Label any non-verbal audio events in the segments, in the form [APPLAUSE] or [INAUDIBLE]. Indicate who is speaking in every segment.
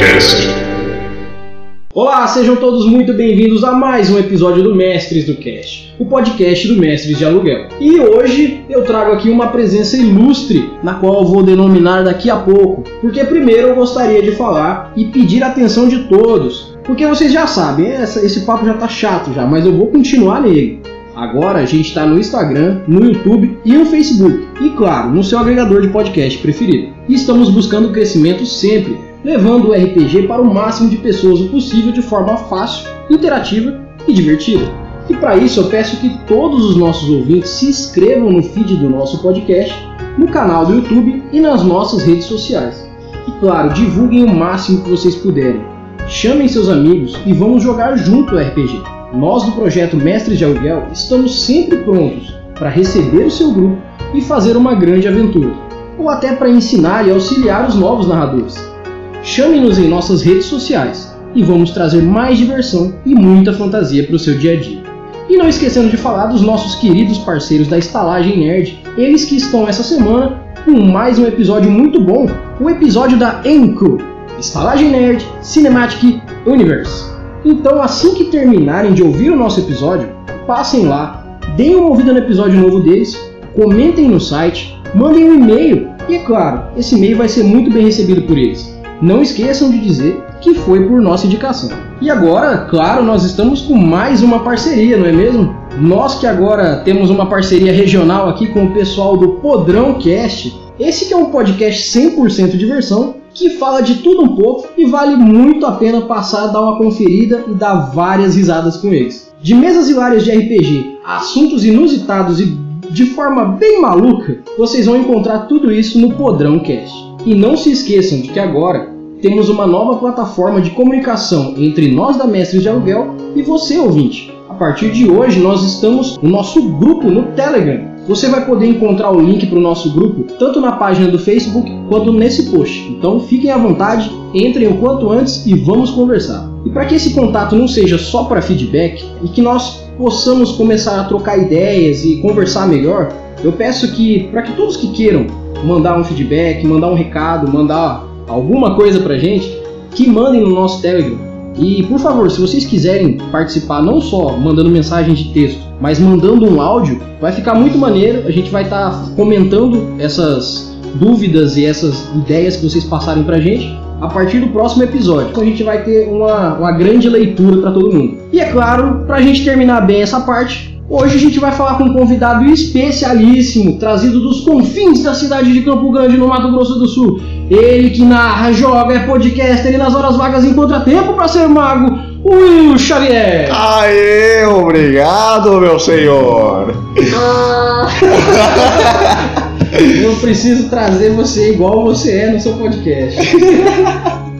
Speaker 1: Cast.
Speaker 2: Olá, sejam todos muito bem-vindos a mais um episódio do Mestres do Cast, o podcast do Mestres de Aluguel. E hoje eu trago aqui uma presença ilustre, na qual eu vou denominar daqui a pouco, porque primeiro eu gostaria de falar e pedir a atenção de todos, porque vocês já sabem, essa- esse papo já tá chato já, mas eu vou continuar nele. Agora a gente está no Instagram, no YouTube e no Facebook. E claro, no seu agregador de podcast preferido. E estamos buscando crescimento sempre, levando o RPG para o máximo de pessoas possível de forma fácil, interativa e divertida. E para isso eu peço que todos os nossos ouvintes se inscrevam no feed do nosso podcast, no canal do YouTube e nas nossas redes sociais. E claro, divulguem o máximo que vocês puderem. Chamem seus amigos e vamos jogar junto o RPG. Nós do projeto Mestres de Aluguel estamos sempre prontos para receber o seu grupo e fazer uma grande aventura, ou até para ensinar e auxiliar os novos narradores. Chame-nos em nossas redes sociais e vamos trazer mais diversão e muita fantasia para o seu dia a dia. E não esquecendo de falar dos nossos queridos parceiros da Estalagem Nerd, eles que estão essa semana com mais um episódio muito bom, o episódio da ENCO, Estalagem Nerd Cinematic Universe. Então, assim que terminarem de ouvir o nosso episódio, passem lá, deem uma ouvida no episódio novo deles, comentem no site, mandem um e-mail e, é claro, esse e-mail vai ser muito bem recebido por eles. Não esqueçam de dizer que foi por nossa indicação. E agora, claro, nós estamos com mais uma parceria, não é mesmo? Nós que agora temos uma parceria regional aqui com o pessoal do Podrão Cast. Esse que é um podcast 100% diversão que fala de tudo um pouco e vale muito a pena passar, dar uma conferida e dar várias risadas com eles. De mesas hilárias de RPG, assuntos inusitados e de forma bem maluca, vocês vão encontrar tudo isso no Podrão Cast. E não se esqueçam de que agora temos uma nova plataforma de comunicação entre nós da Mestres de Aluguel e você, ouvinte. A partir de hoje, nós estamos no nosso grupo no Telegram. Você vai poder encontrar o link para o nosso grupo tanto na página do Facebook quanto nesse post. Então fiquem à vontade, entrem o quanto antes e vamos conversar. E para que esse contato não seja só para feedback e que nós possamos começar a trocar ideias e conversar melhor, eu peço que, para que todos que queiram mandar um feedback, mandar um recado, mandar alguma coisa pra gente, que mandem no nosso Telegram. E por favor, se vocês quiserem participar não só mandando mensagem de texto, mas mandando um áudio, vai ficar muito maneiro. A gente vai estar comentando essas dúvidas e essas ideias que vocês passarem pra gente a partir do próximo episódio. Então a gente vai ter uma, uma grande leitura para todo mundo. E é claro, pra gente terminar bem essa parte, Hoje a gente vai falar com um convidado especialíssimo, trazido dos confins da cidade de Campo Grande, no Mato Grosso do Sul. Ele que narra, joga, é podcaster e nas horas vagas encontra tempo para ser mago, Will Xavier.
Speaker 3: Aê, obrigado, meu senhor. [LAUGHS]
Speaker 2: Eu preciso trazer você igual você é no seu podcast.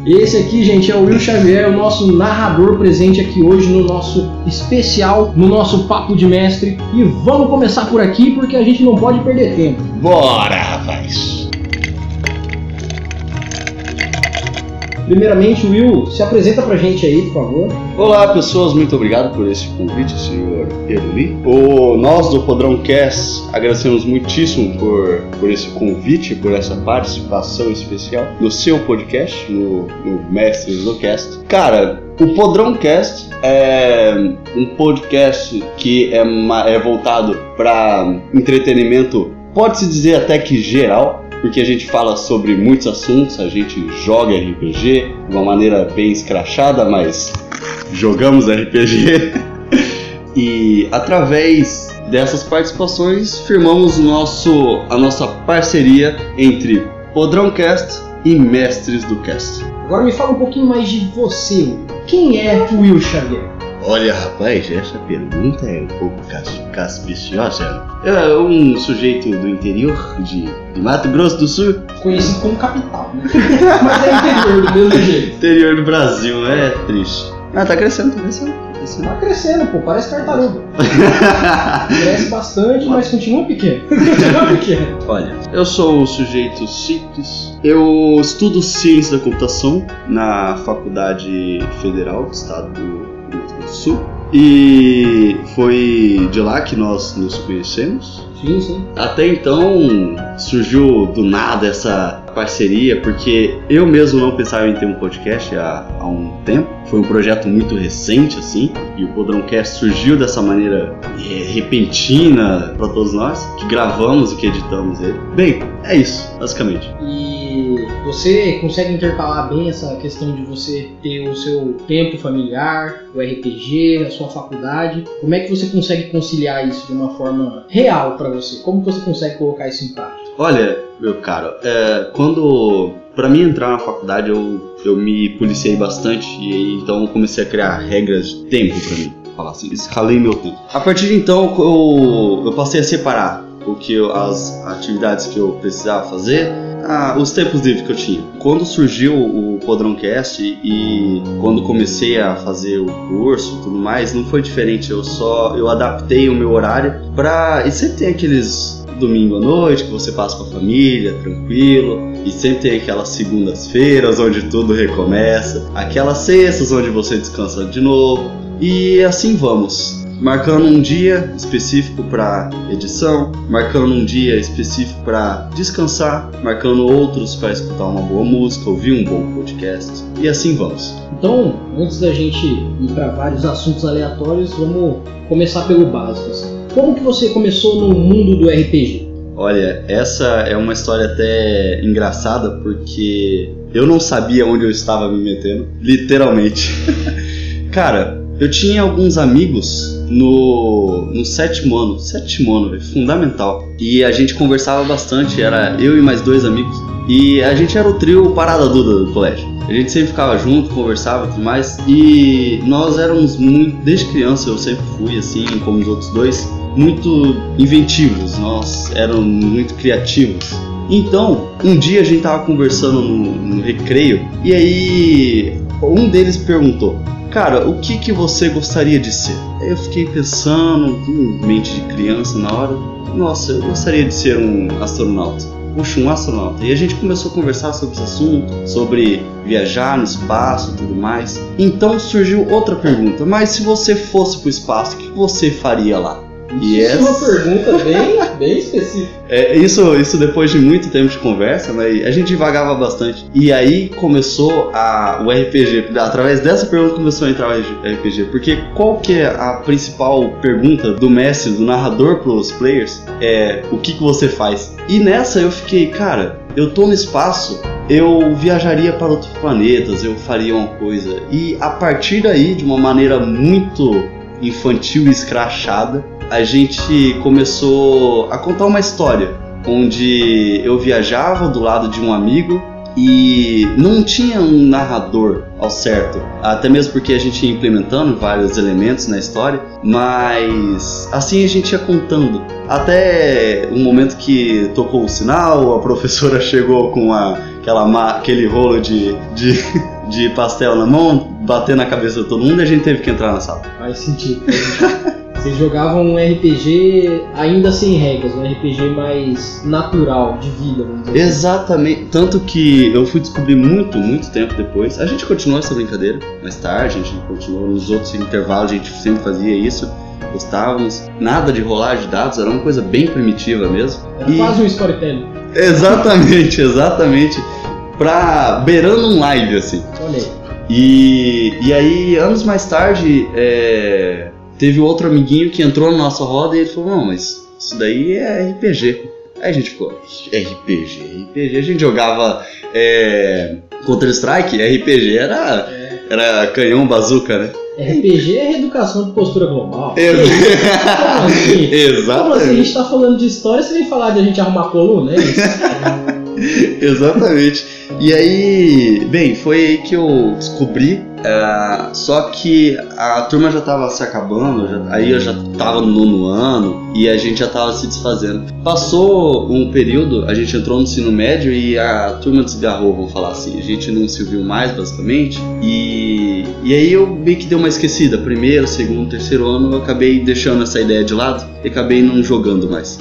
Speaker 2: Esse aqui, gente, é o Will Xavier, o nosso narrador presente aqui hoje no nosso especial, no nosso Papo de Mestre. E vamos começar por aqui porque a gente não pode perder tempo.
Speaker 3: Bora, rapaz.
Speaker 2: Primeiramente, Will, se apresenta pra gente aí, por favor.
Speaker 3: Olá, pessoas, muito obrigado por esse convite, senhor Eruli. O nós do Podrão Cast agradecemos muitíssimo por, por esse convite, por essa participação especial no seu podcast, no, no Mestres do Cast. Cara, o Podrão Cast é um podcast que é, é voltado para entretenimento, pode-se dizer até que geral, porque a gente fala sobre muitos assuntos, a gente joga RPG de uma maneira bem escrachada, mas jogamos RPG. [LAUGHS] e através dessas participações firmamos nosso, a nossa parceria entre Podrãocast e Mestres do Cast.
Speaker 2: Agora me fala um pouquinho mais de você. Quem é Will Xavier?
Speaker 3: Olha, rapaz, essa pergunta é um pouco cas- caspiciosa. Eu é um sujeito do interior de, de Mato Grosso do Sul,
Speaker 2: Conhecido como capital, né? [LAUGHS] Mas é interior do mesmo jeito.
Speaker 3: interior do Brasil, né? É triste. Ah, tá crescendo, tá crescendo. Tá crescendo.
Speaker 2: Tá crescendo, pô, parece tartaruga. [LAUGHS] Cresce bastante, mas continua pequeno. [LAUGHS] Continua pequeno.
Speaker 3: Olha, eu sou um sujeito simples. Eu estudo ciência da computação na Faculdade Federal do Estado do Sul. E foi de lá que nós nos conhecemos.
Speaker 2: Sim, sim.
Speaker 3: Até então surgiu do nada essa parceria, porque eu mesmo não pensava em ter um podcast há, há um tempo. Foi um projeto muito recente, assim, e o Podrãocast surgiu dessa maneira é, repentina para todos nós, que gravamos e que editamos ele. Bem, é isso, basicamente.
Speaker 2: E você consegue intercalar bem essa questão de você ter o seu tempo familiar, o RPG, a sua faculdade. Como é que você consegue conciliar isso de uma forma real para você? Como você consegue colocar isso em prática?
Speaker 3: Olha, meu caro, é, quando para mim entrar na faculdade eu, eu me policiei bastante e então comecei a criar regras de tempo para mim. Falar assim, escalei meu tempo. A partir de então eu, eu passei a separar o que eu, as atividades que eu precisava fazer, ah, os tempos livres que eu tinha. Quando surgiu o Podrãocast e quando comecei a fazer o curso e tudo mais, não foi diferente. Eu só eu adaptei o meu horário para e sempre tem aqueles domingo à noite que você passa com a família, tranquilo, e sempre tem aquelas segundas-feiras onde tudo recomeça, aquelas sextas onde você descansa de novo, e assim vamos marcando um dia específico para edição, marcando um dia específico para descansar, marcando outros para escutar uma boa música, ouvir um bom podcast e assim vamos.
Speaker 2: Então, antes da gente ir para vários assuntos aleatórios, vamos começar pelo básico. Assim. Como que você começou no mundo do RPG?
Speaker 3: Olha, essa é uma história até engraçada porque eu não sabia onde eu estava me metendo, literalmente. [LAUGHS] Cara, eu tinha alguns amigos no, no sétimo ano, sétimo ano, véio, fundamental. E a gente conversava bastante, era eu e mais dois amigos. E a gente era o trio Parada Duda do colégio. A gente sempre ficava junto, conversava e tudo mais. E nós éramos muito, desde criança eu sempre fui assim, como os outros dois, muito inventivos. Nós éramos muito criativos. Então, um dia a gente tava conversando no, no recreio e aí um deles perguntou: Cara, o que, que você gostaria de ser? Eu fiquei pensando, em mente de criança na hora. Nossa, eu gostaria de ser um astronauta. Puxa, um astronauta. E a gente começou a conversar sobre esse assunto, sobre viajar no espaço e tudo mais. Então surgiu outra pergunta: mas se você fosse para o espaço, o que você faria lá?
Speaker 2: E essa... é uma pergunta bem, bem específica.
Speaker 3: É, isso, isso depois de muito tempo de conversa, mas a gente divagava bastante. E aí começou a, o RPG. Através dessa pergunta começou a entrar o RPG. Porque qual que é a principal pergunta do mestre, do narrador para os players? É o que, que você faz? E nessa eu fiquei, cara, eu tô no espaço, eu viajaria para outros planetas, eu faria uma coisa. E a partir daí, de uma maneira muito infantil e escrachada, a gente começou a contar uma história onde eu viajava do lado de um amigo e não tinha um narrador ao certo, até mesmo porque a gente ia implementando vários elementos na história, mas assim a gente ia contando. Até o momento que tocou o sinal, a professora [LAUGHS] chegou com a, aquela, aquele rolo de, de, [LAUGHS] de pastel na mão, bater na cabeça de todo mundo e a gente teve que entrar na sala.
Speaker 2: Faz sentido. Vocês jogavam um RPG ainda sem regras, um RPG mais natural, de vida, vamos dizer
Speaker 3: assim. Exatamente. Tanto que eu fui descobrir muito, muito tempo depois. A gente continuou essa brincadeira mais tarde, a gente continuou nos outros intervalos, a gente sempre fazia isso. Gostávamos. Nada de rolar de dados, era uma coisa bem primitiva mesmo.
Speaker 2: Era e... quase um storytelling. [LAUGHS]
Speaker 3: Exatamente, exatamente. Pra beirando um live, assim.
Speaker 2: Olha aí.
Speaker 3: E, e aí, anos mais tarde, é, teve outro amiguinho que entrou na nossa roda e ele falou: Não, mas isso daí é RPG. Aí a gente ficou: RPG, RPG. A gente jogava é, Counter-Strike, RPG era, é. era canhão bazuca, né?
Speaker 2: RPG é reeducação de postura global. Como assim? [LAUGHS]
Speaker 3: Exatamente.
Speaker 2: Como assim? A gente tá falando de história, você vem falar de a gente arrumar coluna, é isso? [LAUGHS] [LAUGHS]
Speaker 3: Exatamente. E aí, bem, foi aí que eu descobri. Uh, só que a turma já estava se acabando, já, aí eu já estava no nono ano e a gente já estava se desfazendo. Passou um período, a gente entrou no ensino médio e a turma desgarrou, vamos falar assim. A gente não se viu mais, basicamente. E, e aí eu meio que dei uma esquecida. Primeiro, segundo, terceiro ano, eu acabei deixando essa ideia de lado e acabei não jogando mais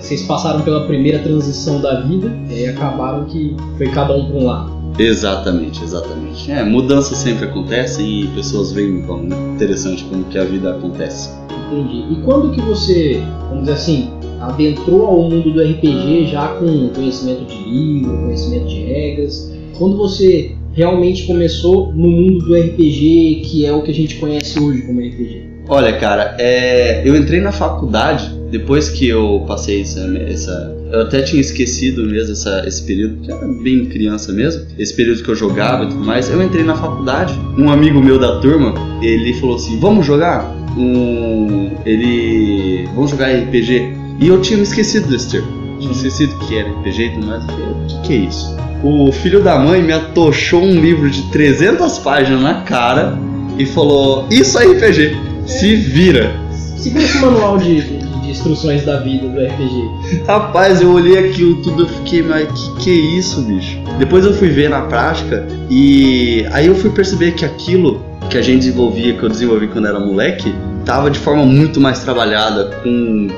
Speaker 2: vocês passaram pela primeira transição da vida e acabaram que foi cada um para um lado.
Speaker 3: Exatamente, exatamente. É, mudanças sempre acontecem e pessoas veem como interessante como que a vida acontece.
Speaker 2: Entendi. E quando que você, vamos dizer assim, adentrou ao mundo do RPG já com conhecimento de livro, conhecimento de regras? Quando você realmente começou no mundo do RPG, que é o que a gente conhece hoje como RPG?
Speaker 3: Olha, cara, é, eu entrei na faculdade depois que eu passei essa, essa eu até tinha esquecido mesmo essa, esse período, que era bem criança mesmo, esse período que eu jogava e tudo mais. Eu entrei na faculdade, um amigo meu da turma, ele falou assim: Vamos jogar? Um, ele. Vamos jogar RPG? E eu tinha me esquecido desse termo. Tinha esquecido que era RPG e tudo mais. O que, que é isso? O filho da mãe me atochou um livro de 300 páginas na cara e falou: Isso é RPG, se vira.
Speaker 2: Segura esse manual de instruções da vida do RPG.
Speaker 3: Rapaz, eu olhei aquilo tudo e fiquei, mas que que é isso, bicho? Depois eu fui ver na prática e aí eu fui perceber que aquilo que a gente desenvolvia, que eu desenvolvi quando era moleque, tava de forma muito mais trabalhada, com,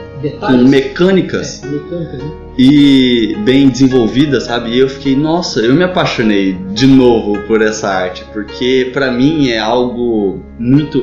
Speaker 3: com mecânicas.
Speaker 2: É, mecânicas né?
Speaker 3: E bem desenvolvida, sabe? E eu fiquei, nossa, eu me apaixonei de novo por essa arte, porque para mim é algo muito.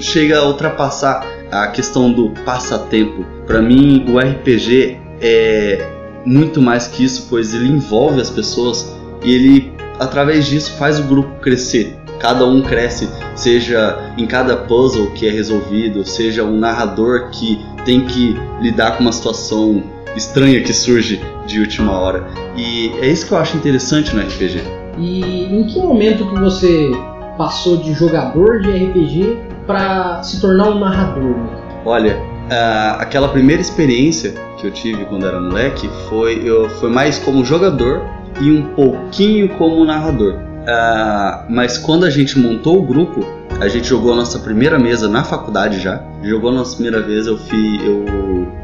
Speaker 3: chega a ultrapassar a questão do passatempo. Para mim, o RPG é muito mais que isso, pois ele envolve as pessoas e ele, através disso, faz o grupo crescer. Cada um cresce, seja em cada puzzle que é resolvido, seja um narrador que tem que lidar com uma situação estranha que surge de última hora. E é isso que eu acho interessante no RPG.
Speaker 2: E em que momento que você passou de jogador de RPG para se tornar um narrador?
Speaker 3: Olha, uh, aquela primeira experiência que eu tive quando era moleque foi, eu, foi mais como jogador e um pouquinho como narrador. Uh, mas quando a gente montou o grupo, a gente jogou a nossa primeira mesa na faculdade já. Jogou a nossa primeira vez, eu fui, eu,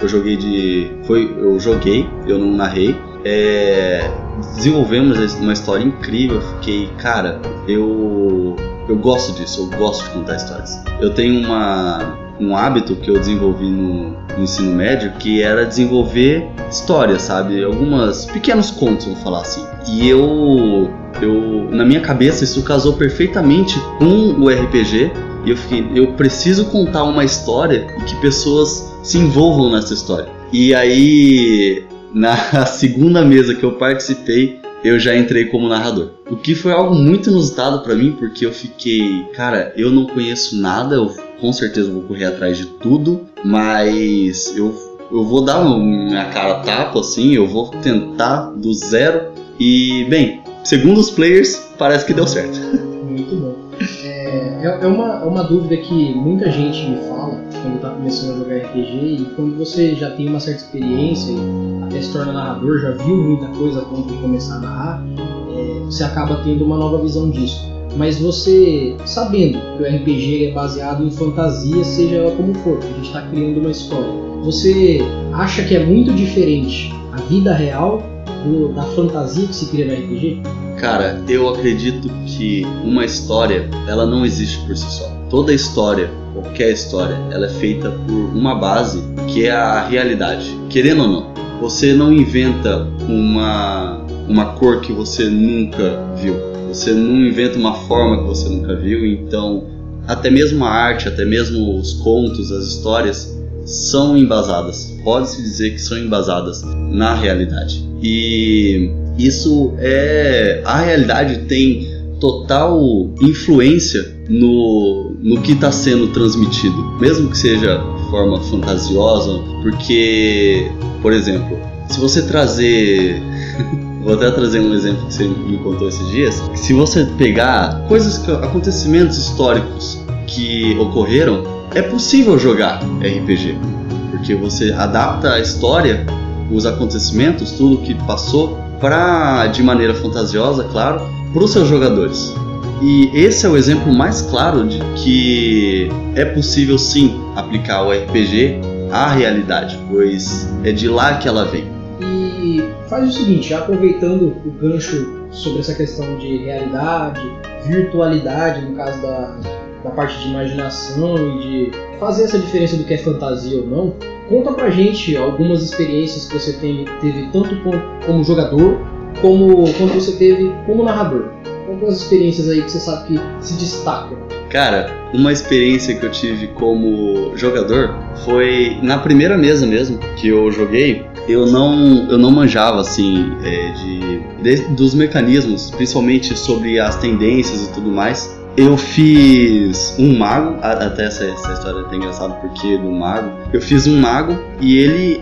Speaker 3: eu joguei de, foi, eu joguei, eu não narrei. É, desenvolvemos uma história incrível. Fiquei, cara, eu eu gosto disso, eu gosto de contar histórias. Eu tenho uma, um hábito que eu desenvolvi no, no, ensino médio que era desenvolver histórias, sabe? Algumas pequenos contos, vou falar assim. E eu, eu, na minha cabeça, isso casou perfeitamente com o RPG. E eu fiquei, eu preciso contar uma história e que pessoas se envolvam nessa história. E aí, na [LAUGHS] segunda mesa que eu participei, eu já entrei como narrador. O que foi algo muito inusitado para mim, porque eu fiquei, cara, eu não conheço nada, eu com certeza vou correr atrás de tudo, mas eu, eu vou dar minha cara tapa assim, eu vou tentar do zero e, bem, segundo os players, parece que deu certo. [LAUGHS]
Speaker 2: É, é, uma, é uma dúvida que muita gente me fala quando está começando a jogar RPG e quando você já tem uma certa experiência e até se torna narrador, já viu muita coisa quando começar a narrar, é, você acaba tendo uma nova visão disso. Mas você, sabendo que o RPG é baseado em fantasia, seja ela como for, a gente está criando uma história, você acha que é muito diferente a vida real do, da fantasia que se cria no RPG?
Speaker 3: Cara, eu acredito que uma história, ela não existe por si só. Toda história, qualquer história, ela é feita por uma base que é a realidade. Querendo ou não, você não inventa uma, uma cor que você nunca viu. Você não inventa uma forma que você nunca viu. Então, até mesmo a arte, até mesmo os contos, as histórias são embasadas. Pode-se dizer que são embasadas na realidade. E isso é. A realidade tem total influência no, no que está sendo transmitido, mesmo que seja de forma fantasiosa, porque, por exemplo, se você trazer. [LAUGHS] Vou até trazer um exemplo que você me contou esses dias. Se você pegar coisas, acontecimentos históricos que ocorreram, é possível jogar RPG, porque você adapta a história, os acontecimentos, tudo que passou, para de maneira fantasiosa, claro, para os seus jogadores. E esse é o exemplo mais claro de que é possível sim aplicar o RPG à realidade, pois é de lá que ela vem.
Speaker 2: E faz o seguinte, aproveitando o gancho sobre essa questão de realidade, virtualidade, no caso da, da parte de imaginação e de fazer essa diferença do que é fantasia ou não, conta pra gente algumas experiências que você tem, teve tanto como jogador como quando você teve como narrador? Algumas experiências aí que você sabe que se destacam.
Speaker 3: Cara, uma experiência que eu tive como jogador foi na primeira mesa mesmo que eu joguei. Eu não, eu não manjava assim é, de, de, dos mecanismos, principalmente sobre as tendências e tudo mais. Eu fiz um mago, até essa, essa história é até engraçada porque do mago. Eu fiz um mago e ele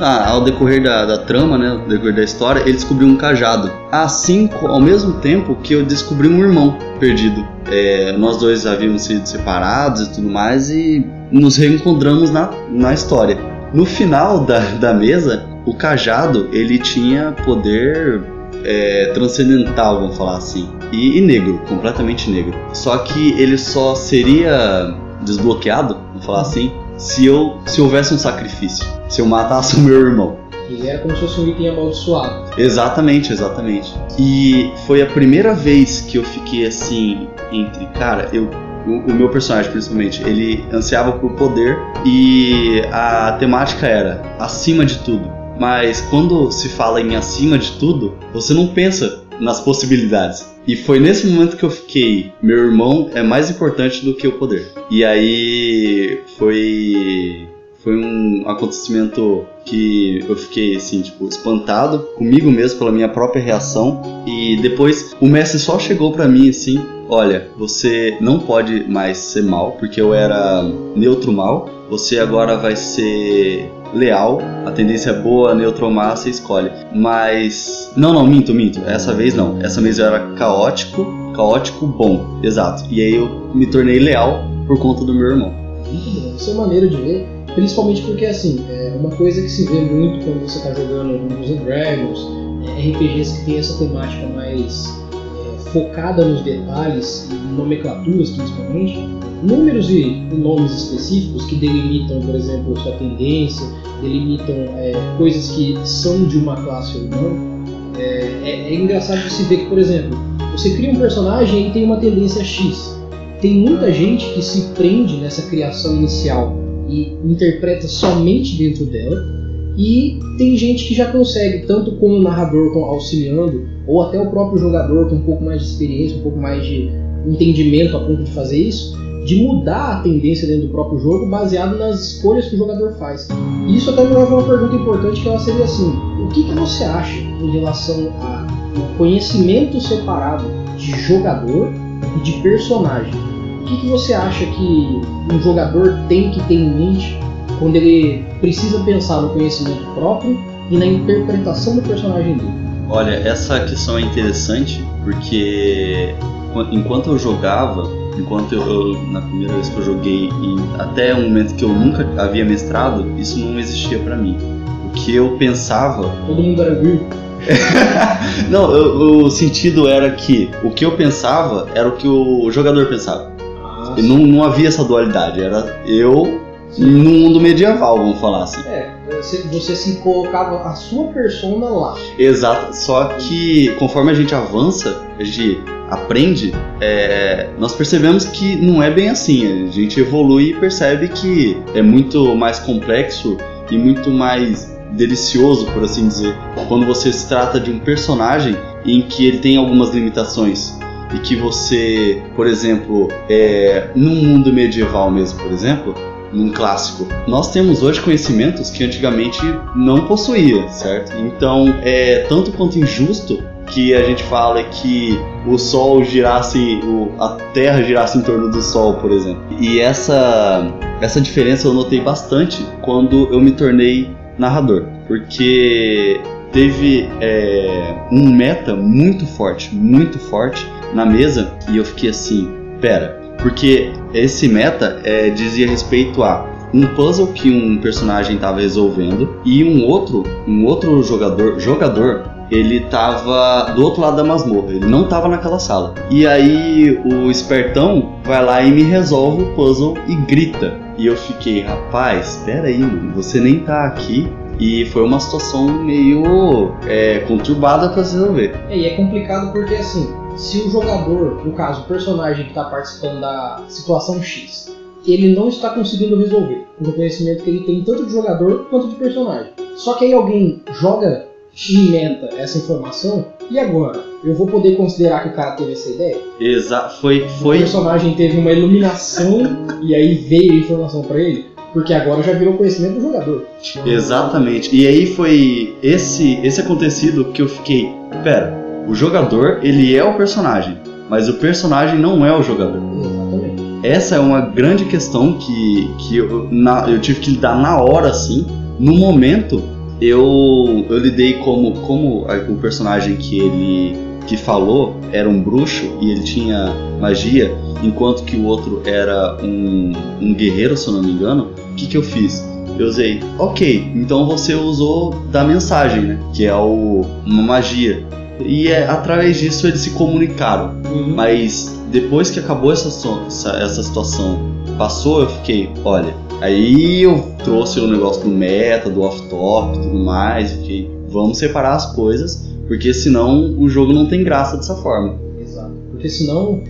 Speaker 3: ah, ao decorrer da, da, trama, né, ao decorrer da história, ele descobriu um cajado. Assim, ao mesmo tempo que eu descobri um irmão perdido. É, nós dois havíamos sido separados e tudo mais e nos reencontramos na, na história. No final da, da mesa, o cajado ele tinha poder é, transcendental, vamos falar assim, e, e, negro, completamente negro. Só que ele só seria desbloqueado, vamos falar assim, se eu se houvesse um sacrifício, se eu matasse o meu irmão.
Speaker 2: E era como se fosse um item amaldiçoado.
Speaker 3: Exatamente, exatamente. E foi a primeira vez que eu fiquei assim entre, cara, eu o, meu personagem principalmente, ele ansiava por poder e a temática era acima de tudo. Mas quando se fala em acima de tudo, você não pensa nas possibilidades. E foi nesse momento que eu fiquei, meu irmão é mais importante do que o poder. E aí foi foi um acontecimento que eu fiquei assim, tipo, espantado comigo mesmo pela minha própria reação. E depois o mestre só chegou para mim assim: "Olha, você não pode mais ser mal, porque eu era neutro mal. Você agora vai ser leal, a tendência é boa, neutro má, você escolhe. Mas. Não, não, minto, minto. Essa vez não. Essa vez eu era caótico, caótico bom. Exato. E aí eu me tornei leal por conta do meu irmão.
Speaker 2: Muito bom. Isso é maneiro de ver. Principalmente porque, assim, é uma coisa que se vê muito quando você está jogando Dungeons Dragons, é RPGs que tem essa temática mais focada nos detalhes e nomenclaturas, principalmente, números e nomes específicos que delimitam, por exemplo, sua tendência, delimitam é, coisas que são de uma classe ou não. É, é, é engraçado se ver que, por exemplo, você cria um personagem e tem uma tendência X. Tem muita gente que se prende nessa criação inicial e interpreta somente dentro dela, e tem gente que já consegue, tanto como narrador auxiliando, ou até o próprio jogador com um pouco mais de experiência, um pouco mais de entendimento a ponto de fazer isso, de mudar a tendência dentro do próprio jogo baseado nas escolhas que o jogador faz. E isso até me leva a uma pergunta importante que ela seria assim: o que, que você acha em relação ao conhecimento separado de jogador e de personagem? O que, que você acha que um jogador tem que ter em mente quando ele precisa pensar no conhecimento próprio e na interpretação do personagem dele?
Speaker 3: Olha, essa questão é interessante porque enquanto eu jogava, enquanto eu, eu, na primeira vez que eu joguei e até um momento que eu nunca havia mestrado, isso não existia para mim. O que eu pensava.
Speaker 2: Todo mundo era vir. [LAUGHS]
Speaker 3: não, eu, o sentido era que o que eu pensava era o que o jogador pensava. Ah, não, não havia essa dualidade, era eu no mundo medieval, vamos falar assim.
Speaker 2: É, você, você se colocava a sua persona lá.
Speaker 3: Exato, só que conforme a gente avança, a gente aprende, é, nós percebemos que não é bem assim. A gente evolui e percebe que é muito mais complexo e muito mais delicioso, por assim dizer, quando você se trata de um personagem em que ele tem algumas limitações e que você, por exemplo, é, num mundo medieval mesmo, por exemplo, num clássico, nós temos hoje conhecimentos que antigamente não possuía, certo? Então é tanto quanto injusto que a gente fala que o Sol girasse, o, a Terra girasse em torno do Sol, por exemplo. E essa, essa diferença eu notei bastante quando eu me tornei narrador, porque teve é, um meta muito forte, muito forte na mesa e eu fiquei assim, pera, porque esse meta é, dizia respeito a um puzzle que um personagem estava resolvendo e um outro, um outro jogador, jogador ele tava do outro lado da masmorra, ele não tava naquela sala. E aí o espertão vai lá e me resolve o puzzle e grita. E eu fiquei, rapaz, espera aí, você nem tá aqui. E foi uma situação meio é, conturbada para se resolver.
Speaker 2: É, e é complicado porque assim, se o jogador, no caso, o personagem que está participando da situação X, ele não está conseguindo resolver com o conhecimento que ele tem tanto de jogador quanto de personagem. Só que aí alguém joga em meta essa informação, e agora? Eu vou poder considerar que o cara teve essa ideia?
Speaker 3: Exa foi,
Speaker 2: O
Speaker 3: foi
Speaker 2: personagem teve uma iluminação e aí veio a informação pra ele? Porque agora já virou conhecimento do jogador.
Speaker 3: exatamente. E aí foi esse esse acontecido que eu fiquei, pera, o jogador, ele é o personagem, mas o personagem não é o jogador.
Speaker 2: Exatamente.
Speaker 3: Essa é uma grande questão que, que eu, na- eu tive que lidar na hora, assim. No momento, eu, eu lidei como, como o personagem que ele que falou era um bruxo e ele tinha magia, enquanto que o outro era um, um guerreiro, se eu não me engano. O que, que eu fiz? Eu usei, ok, então você usou da mensagem, né? Que é o, uma magia. E é, através disso eles se comunicaram.
Speaker 2: Uhum.
Speaker 3: Mas depois que acabou essa, essa, essa situação, passou, eu fiquei, olha. Aí eu trouxe o negócio do meta, do off-top e tudo mais. Fiquei, vamos separar as coisas, porque senão o jogo não tem graça dessa forma.
Speaker 2: Exato. Porque senão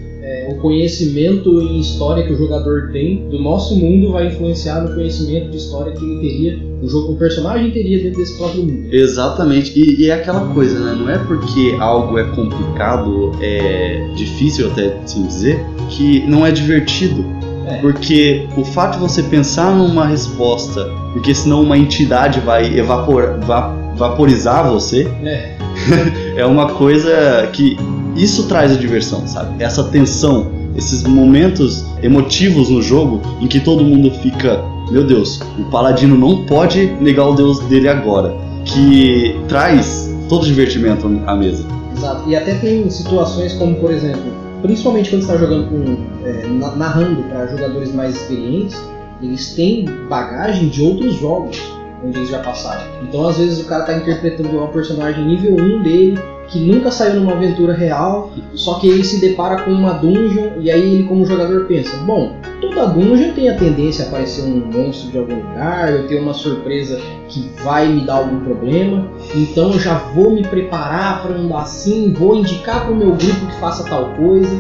Speaker 2: é, o conhecimento em história que o jogador tem do nosso mundo vai influenciar no conhecimento de história que ele teria, o, jogo, o personagem teria dentro desse próprio mundo.
Speaker 3: Exatamente, e, e é aquela coisa, né? Não é porque algo é complicado, é difícil até assim dizer, que não é divertido.
Speaker 2: É.
Speaker 3: Porque o fato de você pensar numa resposta, porque senão uma entidade vai evapor, va- vaporizar você,
Speaker 2: É. [LAUGHS]
Speaker 3: é uma coisa que isso traz a diversão, sabe? Essa tensão, esses momentos emotivos no jogo em que todo mundo fica, meu Deus, o paladino não pode negar o deus dele agora, que traz todo o divertimento à mesa.
Speaker 2: Exato. E até tem situações como, por exemplo, principalmente quando está jogando com. é, na- narrando para jogadores mais experientes, eles têm bagagem de outros jogos onde eles já passaram. Então, às vezes, o cara está interpretando uma personagem nível 1 dele, que nunca saiu numa aventura real, só que ele se depara com uma dungeon, e aí ele, como jogador, pensa: bom, toda dungeon tem a tendência a aparecer um monstro de algum lugar, eu tenho uma surpresa que vai me dar algum problema. Então eu já vou me preparar para andar assim, vou indicar para o meu grupo que faça tal coisa.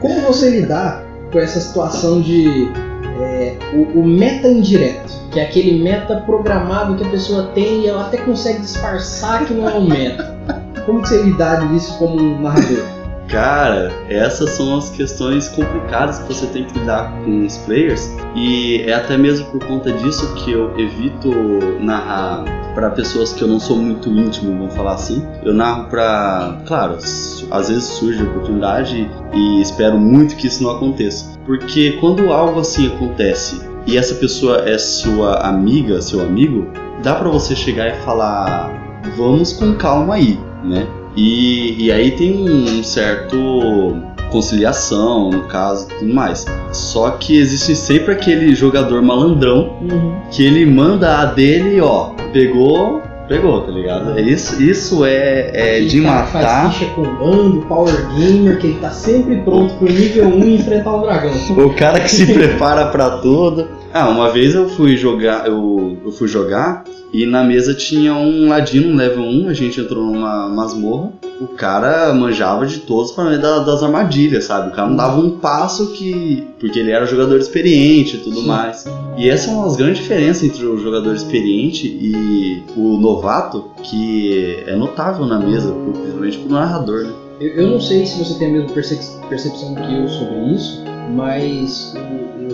Speaker 2: Como você lidar com essa situação de é, o, o meta indireto, que é aquele meta programado que a pessoa tem e ela até consegue disfarçar que não é um meta. Como que você lidar disso como um narrador?
Speaker 3: Cara, essas são as questões complicadas que você tem que lidar com os players e é até mesmo por conta disso que eu evito narrar para pessoas que eu não sou muito íntimo, vamos falar assim. Eu narro para, claro, às vezes surge a oportunidade e espero muito que isso não aconteça, porque quando algo assim acontece e essa pessoa é sua amiga, seu amigo, dá para você chegar e falar, vamos com calma aí, né? E, e aí tem um certo conciliação, no caso, e tudo mais. Só que existe sempre aquele jogador malandrão que ele manda a dele, ó, pegou, pegou, tá ligado? Isso, isso é, é de matar.
Speaker 2: Faz ficha com bando, power gamer, que ele tá sempre pronto pro nível 1 [LAUGHS] enfrentar um dragão.
Speaker 3: O cara que se [LAUGHS] prepara pra tudo. Ah, uma vez eu fui jogar, eu, eu fui jogar e na mesa tinha um ladino, level 1, a gente entrou numa masmorra. O cara manjava de todos para meio da- das armadilhas, sabe? O cara não dava um passo que. porque ele era jogador experiente e tudo
Speaker 2: Sim.
Speaker 3: mais. E essa é uma das grandes diferenças entre o jogador experiente e o novato, que é notável na mesa, principalmente pro narrador, né?
Speaker 2: Eu, eu não sei se você tem a mesma perce- percepção que eu sobre isso, mas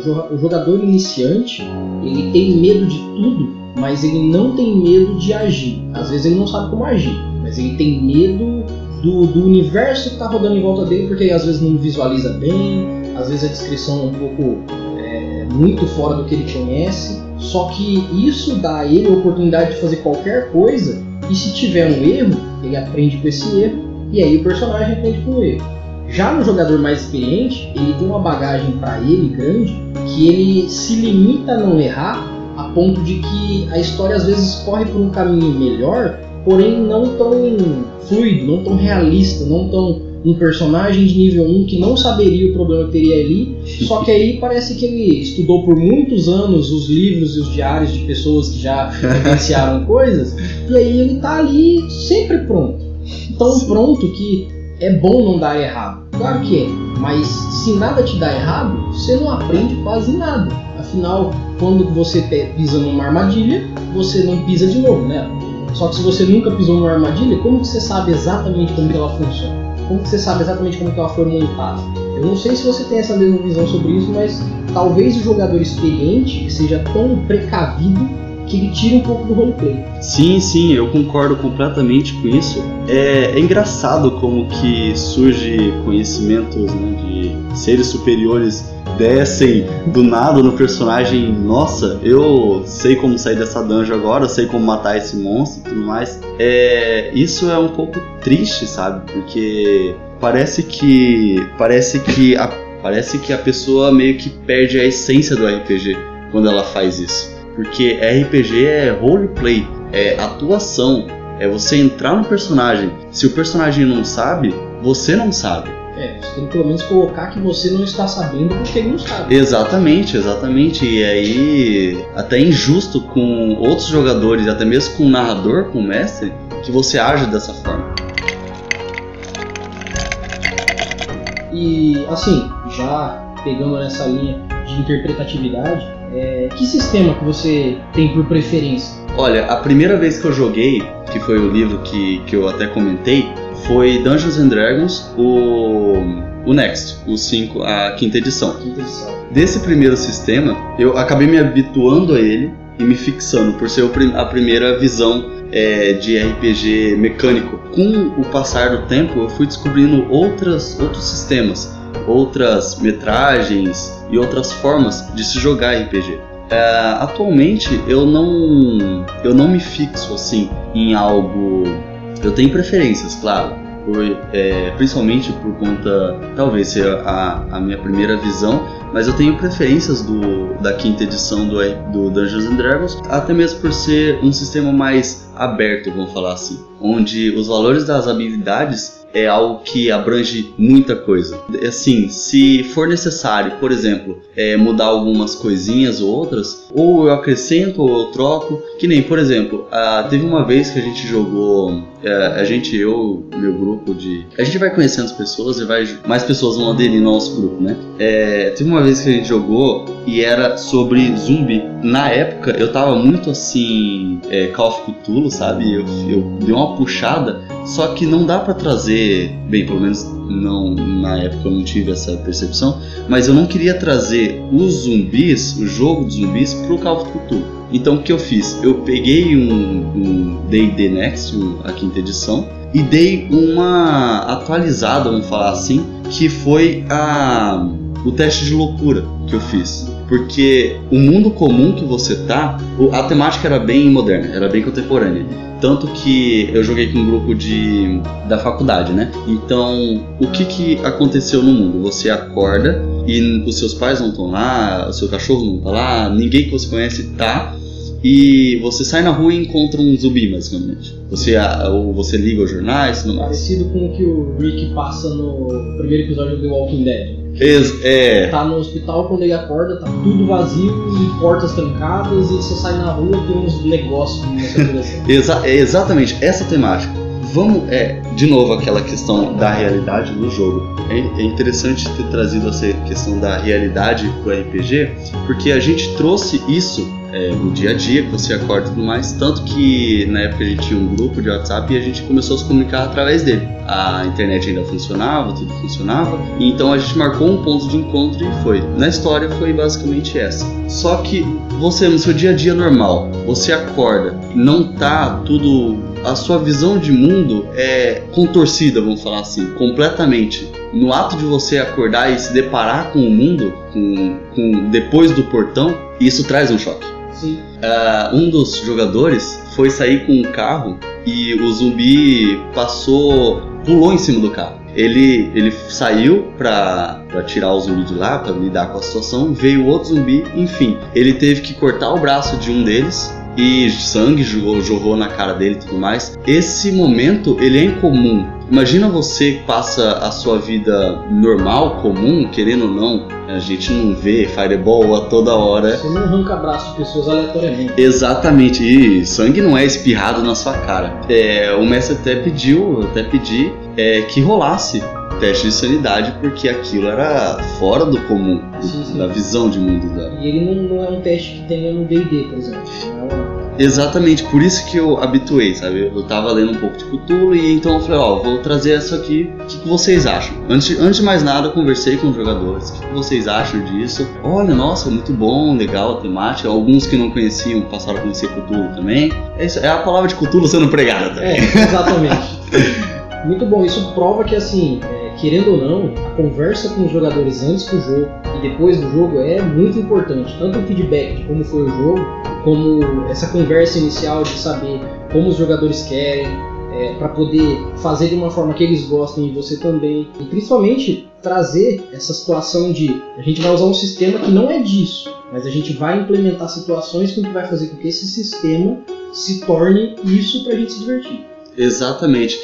Speaker 2: o, o jo- o jogador iniciante ele tem medo de tudo, mas ele não tem medo de agir. Às vezes ele não sabe como agir, mas ele tem medo do, do universo que está rodando em volta dele, porque ele às vezes não visualiza bem, às vezes a descrição é um pouco é, muito fora do que ele conhece. Só que isso dá a ele a oportunidade de fazer qualquer coisa, e se tiver um erro, ele aprende com esse erro e aí o personagem aprende com o erro. Já no jogador mais experiente, ele tem uma bagagem para ele grande que ele se limita a não errar a ponto de que a história às vezes corre por um caminho melhor, porém não tão fluido, não tão realista, não tão um personagem de nível 1 que não saberia o problema que teria ali, só que aí parece que ele estudou por muitos anos os livros e os diários de pessoas que já [LAUGHS] vivenciaram coisas, e aí ele tá ali sempre pronto. Tão
Speaker 3: Sim.
Speaker 2: pronto que é bom não dar errado. Claro que é, mas se nada te dá errado, você não aprende quase nada. Afinal, quando você pisa numa armadilha, você não pisa de novo, né? Só que se você nunca pisou numa armadilha, como que você sabe exatamente como que ela funciona? Como que você sabe exatamente como que ela foi montada? Eu não sei se você tem essa mesma visão sobre isso, mas talvez o jogador experiente seja tão precavido que ele tira um pouco do roleplay.
Speaker 3: Sim, sim, eu concordo completamente com isso. É, é engraçado como que surge conhecimentos né, de seres superiores descem do nada no personagem. Nossa, eu sei como sair dessa dungeon agora, sei como matar esse monstro e tudo mais. É, isso é um pouco triste, sabe? Porque parece que parece que a, parece que a pessoa meio que perde a essência do RPG quando ela faz isso. Porque RPG é roleplay, é atuação, é você entrar no personagem. Se o personagem não sabe, você não sabe.
Speaker 2: É, você tem que pelo menos colocar que você não está sabendo porque ele não sabe.
Speaker 3: Exatamente, exatamente. E aí, até injusto com outros jogadores, até mesmo com o narrador, com o mestre, que você age dessa forma.
Speaker 2: E assim, já pegando nessa linha de interpretatividade, é, que sistema que você tem por preferência?
Speaker 3: Olha, a primeira vez que eu joguei, que foi o livro que, que eu até comentei, foi Dungeons and Dragons, o, o Next, o 5, a quinta edição.
Speaker 2: Quinta edição.
Speaker 3: Desse primeiro sistema, eu acabei me habituando a ele e me fixando por ser a primeira visão é, de RPG mecânico. Com o passar do tempo, eu fui descobrindo outras, outros sistemas, outras metragens e outras formas de se jogar RPG. É, atualmente eu não eu não me fixo assim em algo. Eu tenho preferências, claro, por, é, principalmente por conta, talvez seja a, a minha primeira visão, mas eu tenho preferências do, da quinta edição do, do Dungeons and Dragons, até mesmo por ser um sistema mais aberto, vamos falar assim, onde os valores das habilidades é algo que abrange muita coisa. Assim, se for necessário, por exemplo, é, mudar algumas coisinhas ou outras, ou eu acrescento ou eu troco, que nem, por exemplo, teve uma vez que a gente jogou, é, a gente, eu, meu grupo de... A gente vai conhecendo as pessoas e vai, mais pessoas vão aderir no nosso grupo, né? É, teve uma vez que a gente jogou e era sobre zumbi. Na época, eu tava muito assim, é, Call of Cthulhu, sabe? Eu, eu dei uma puxada, só que não dá para trazer, bem, pelo menos não na época eu não tive essa percepção, mas eu não queria trazer os zumbis, o jogo dos zumbis, pro Call of Cthulhu. Então o que eu fiz? Eu peguei um D&D um Next, a quinta edição, e dei uma atualizada, vamos falar assim, que foi a o teste de loucura que eu fiz. Porque o mundo comum que você tá, a temática era bem moderna, era bem contemporânea. Tanto que eu joguei com um grupo de, da faculdade, né? Então, o que, que aconteceu no mundo? Você acorda e os seus pais não estão lá, o seu cachorro não tá lá, ninguém que você conhece tá, e você sai na rua e encontra um zumbi, basicamente. Você, ou você liga os jornais,
Speaker 2: não Parecido com o que o Rick passa no primeiro episódio do The Walking Dead.
Speaker 3: é.
Speaker 2: Tá no hospital quando ele acorda, tá tudo vazio e portas trancadas e você sai na rua tem uns negócios [LAUGHS]
Speaker 3: Exa é exatamente essa temática. Vamos, é, de novo aquela questão da realidade do jogo. É, é interessante ter trazido essa questão da realidade pro RPG, porque a gente trouxe isso é, no dia a dia, que você acorda e tudo mais. Tanto que na época a gente tinha um grupo de WhatsApp e a gente começou a se comunicar através dele. A internet ainda funcionava, tudo funcionava, então a gente marcou um ponto de encontro e foi. Na história foi basicamente essa. Só que você no seu dia a dia normal, você acorda, não tá tudo. A sua visão de mundo é contorcida, vamos falar assim, completamente no ato de você acordar e se deparar com o mundo, com, com depois do portão, isso traz um choque. Uh, um dos jogadores foi sair com um carro e o zumbi passou, pulou em cima do carro. Ele, ele saiu pra, pra tirar o zumbi de lá, pra lidar com a situação. Veio outro zumbi, enfim. Ele teve que cortar o braço de um deles e sangue jorrou, jorrou na cara dele e tudo mais. Esse momento ele é incomum. Imagina você passa a sua vida normal, comum, querendo ou não, a gente não vê fireball a toda hora.
Speaker 2: Você não arranca braço de pessoas aleatoriamente.
Speaker 3: Exatamente, e sangue não é espirrado na sua cara. É, o mestre até pediu, até pedi é, que rolasse teste de sanidade porque aquilo era fora do comum, sim, sim. da visão de mundo dela.
Speaker 2: E ele não, não, é um teste que tenha no D&D, por exemplo. É
Speaker 3: Exatamente, por isso que eu habituei, sabe? Eu tava lendo um pouco de Cthulhu e então eu falei, ó, vou trazer isso aqui, o que, que, vocês acham? Antes, antes de mais nada, eu conversei com os jogadores, o que, que, vocês acham disso? Olha, nossa, muito bom, legal a temática. Alguns que não conheciam passaram a conhecer Cthulhu também. É, isso, é a palavra de Cthulhu sendo pregada também.
Speaker 2: É, exatamente. [LAUGHS] muito bom, isso prova que assim, é, querendo ou não, a conversa com os jogadores antes do jogo e depois do jogo é muito importante. Tanto o feedback de como foi o jogo, como essa conversa inicial de saber como os jogadores querem, é, para poder fazer de uma forma que eles gostem e você também. E principalmente trazer essa situação de a gente vai usar um sistema que não é disso, mas a gente vai implementar situações que vai fazer com que esse sistema se torne isso para a gente se divertir.
Speaker 3: Exatamente.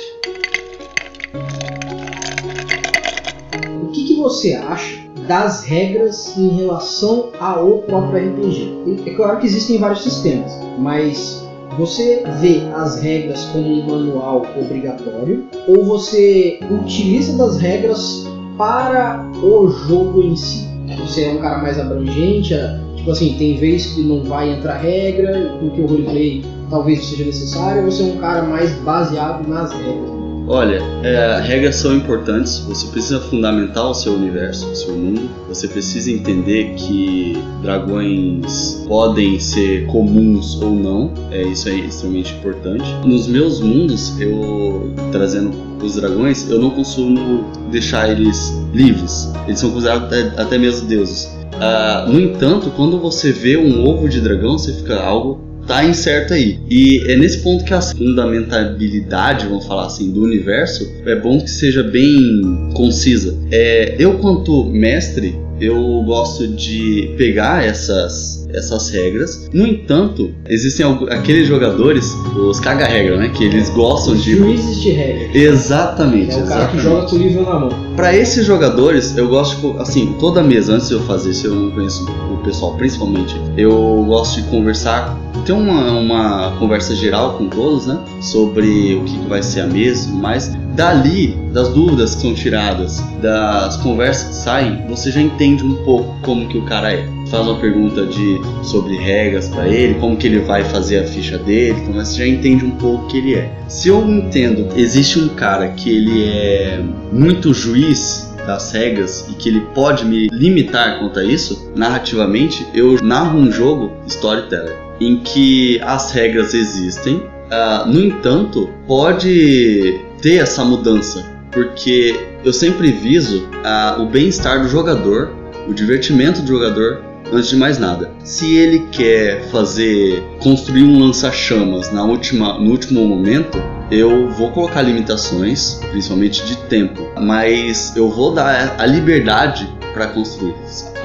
Speaker 2: Você acha das regras em relação ao próprio RPG? É claro que existem vários sistemas, mas você vê as regras como um manual obrigatório ou você utiliza das regras para o jogo em si? Você é um cara mais abrangente, é, tipo assim, tem vezes que não vai entrar regra, porque o roleplay talvez seja necessário, ou você é um cara mais baseado nas regras?
Speaker 3: Olha, é, regras são importantes. Você precisa fundamentar o seu universo, o seu mundo. Você precisa entender que dragões podem ser comuns ou não. É, isso é extremamente importante. Nos meus mundos, eu trazendo os dragões, eu não costumo deixar eles livres. Eles são considerados até, até mesmo deuses. Uh, no entanto, quando você vê um ovo de dragão, você fica algo tá incerto aí. E é nesse ponto que a fundamentabilidade, vamos falar assim, do universo é bom que seja bem concisa. É, eu, quanto mestre, eu gosto de pegar essas essas regras. No entanto, existem aqueles jogadores, os caga-regra, né? Que eles gostam
Speaker 2: os
Speaker 3: de.
Speaker 2: Juízes de regra.
Speaker 3: Exatamente.
Speaker 2: É o
Speaker 3: cara
Speaker 2: que joga com o livro na mão.
Speaker 3: Para esses jogadores, eu gosto, assim, toda mesa, antes de eu fazer, se eu não conheço o pessoal principalmente, eu gosto de conversar ter uma, uma conversa geral com todos, né? Sobre o que vai ser a mesa, mas dali, das dúvidas que são tiradas, das conversas que saem, você já entende um pouco como que o cara é. Faz uma pergunta de sobre regras para ele, como que ele vai fazer a ficha dele, então você já entende um pouco o que ele é. Se eu entendo, existe um cara que ele é muito juiz das regras e que ele pode me limitar quanto a isso, narrativamente, eu narro um jogo storyteller em que as regras existem, uh, no entanto, pode ter essa mudança, porque eu sempre viso uh, o bem-estar do jogador, o divertimento do jogador antes de mais nada. Se ele quer fazer construir um lança-chamas na última no último momento, eu vou colocar limitações, principalmente de tempo, mas eu vou dar a liberdade para construir.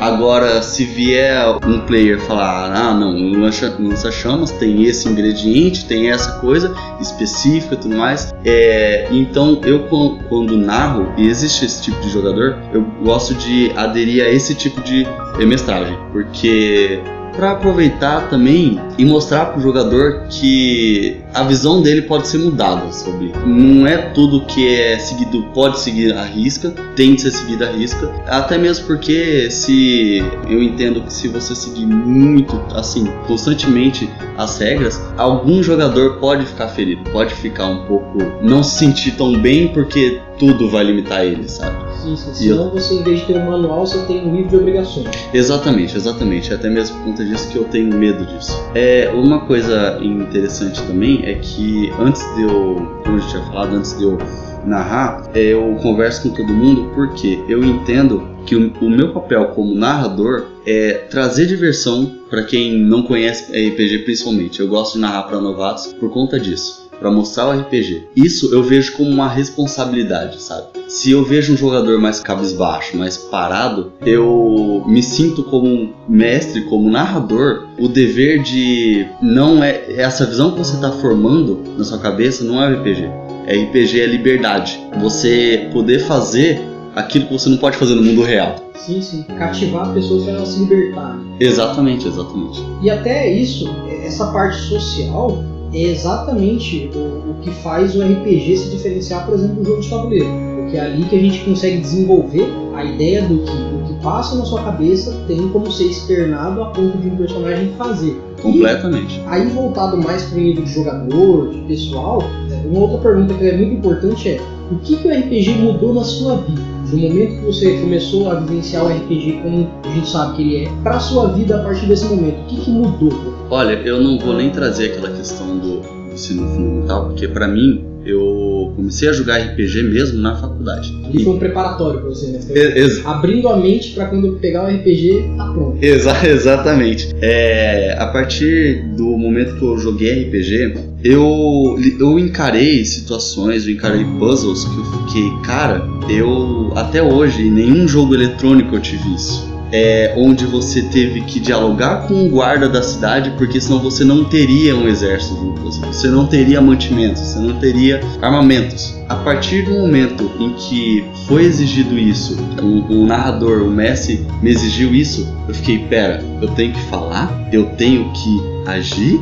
Speaker 3: Agora, se vier um player falar, ah, não, o lança-chamas tem esse ingrediente, tem essa coisa específica e tudo mais, é, então eu quando narro e existe esse tipo de jogador, eu gosto de aderir a esse tipo de mestragem, porque para aproveitar também e mostrar para o jogador que a visão dele pode ser mudada sobre. Não é tudo que é seguido pode seguir a risca, tem que ser seguido a risca. Até mesmo porque se eu entendo que se você seguir muito assim constantemente as regras, algum jogador pode ficar ferido, pode ficar um pouco não se sentir tão bem porque tudo vai limitar ele, sabe?
Speaker 2: Sim. Senão eu... você, em vez de ter um manual, você tem um livro de obrigações.
Speaker 3: Exatamente, exatamente. Até mesmo por conta disso que eu tenho medo disso. É, uma coisa interessante também é que antes de eu, como eu já tinha falado, antes de eu narrar, é, eu converso com todo mundo porque eu entendo que o, o meu papel como narrador é trazer diversão para quem não conhece RPG principalmente. Eu gosto de narrar para novatos por conta disso para mostrar o RPG. Isso eu vejo como uma responsabilidade, sabe? Se eu vejo um jogador mais cabisbaixo, mais parado, eu me sinto como mestre, como narrador, o dever de não é essa visão que você está formando na sua cabeça não é RPG. É RPG é liberdade. Você poder fazer aquilo que você não pode fazer no mundo real.
Speaker 2: Sim, sim. Cativar pessoas para elas se libertarem.
Speaker 3: Exatamente, exatamente.
Speaker 2: E até isso, essa parte social, é exatamente o, o, que faz o RPG se diferenciar, por exemplo, do jogo de tabuleiro. Porque é ali que a gente consegue desenvolver a ideia do que o que passa na sua cabeça tem como ser externado a ponto de um personagem fazer.
Speaker 3: Completamente.
Speaker 2: E aí, voltado mais para o nível de jogador, de pessoal, uma outra pergunta que é muito importante é: o que, que o RPG mudou na sua vida? No momento que você começou a vivenciar o RPG como a gente sabe que ele é, para sua vida a partir desse momento, o que, que mudou?
Speaker 3: Olha, eu não vou nem trazer aquela questão do ensino fundamental, porque para mim eu comecei a jogar RPG mesmo na faculdade.
Speaker 2: E foi um preparatório pra você, né?
Speaker 3: Ex
Speaker 2: Abrindo a mente para quando pegar o RPG, tá pronto.
Speaker 3: Exa [LAUGHS] exatamente. É, a partir do momento que eu joguei RPG, eu, eu encarei situações, eu encarei puzzles que eu fiquei, cara, eu até hoje, em nenhum jogo eletrônico eu tive isso é, onde você teve que dialogar com o guarda da cidade, porque senão você não teria um exército você, você não teria mantimentos, você não teria armamentos. A partir do momento em que foi exigido isso, o, o narrador, o Messi, me exigiu isso, eu fiquei, pera, eu tenho que falar, eu tenho que agir,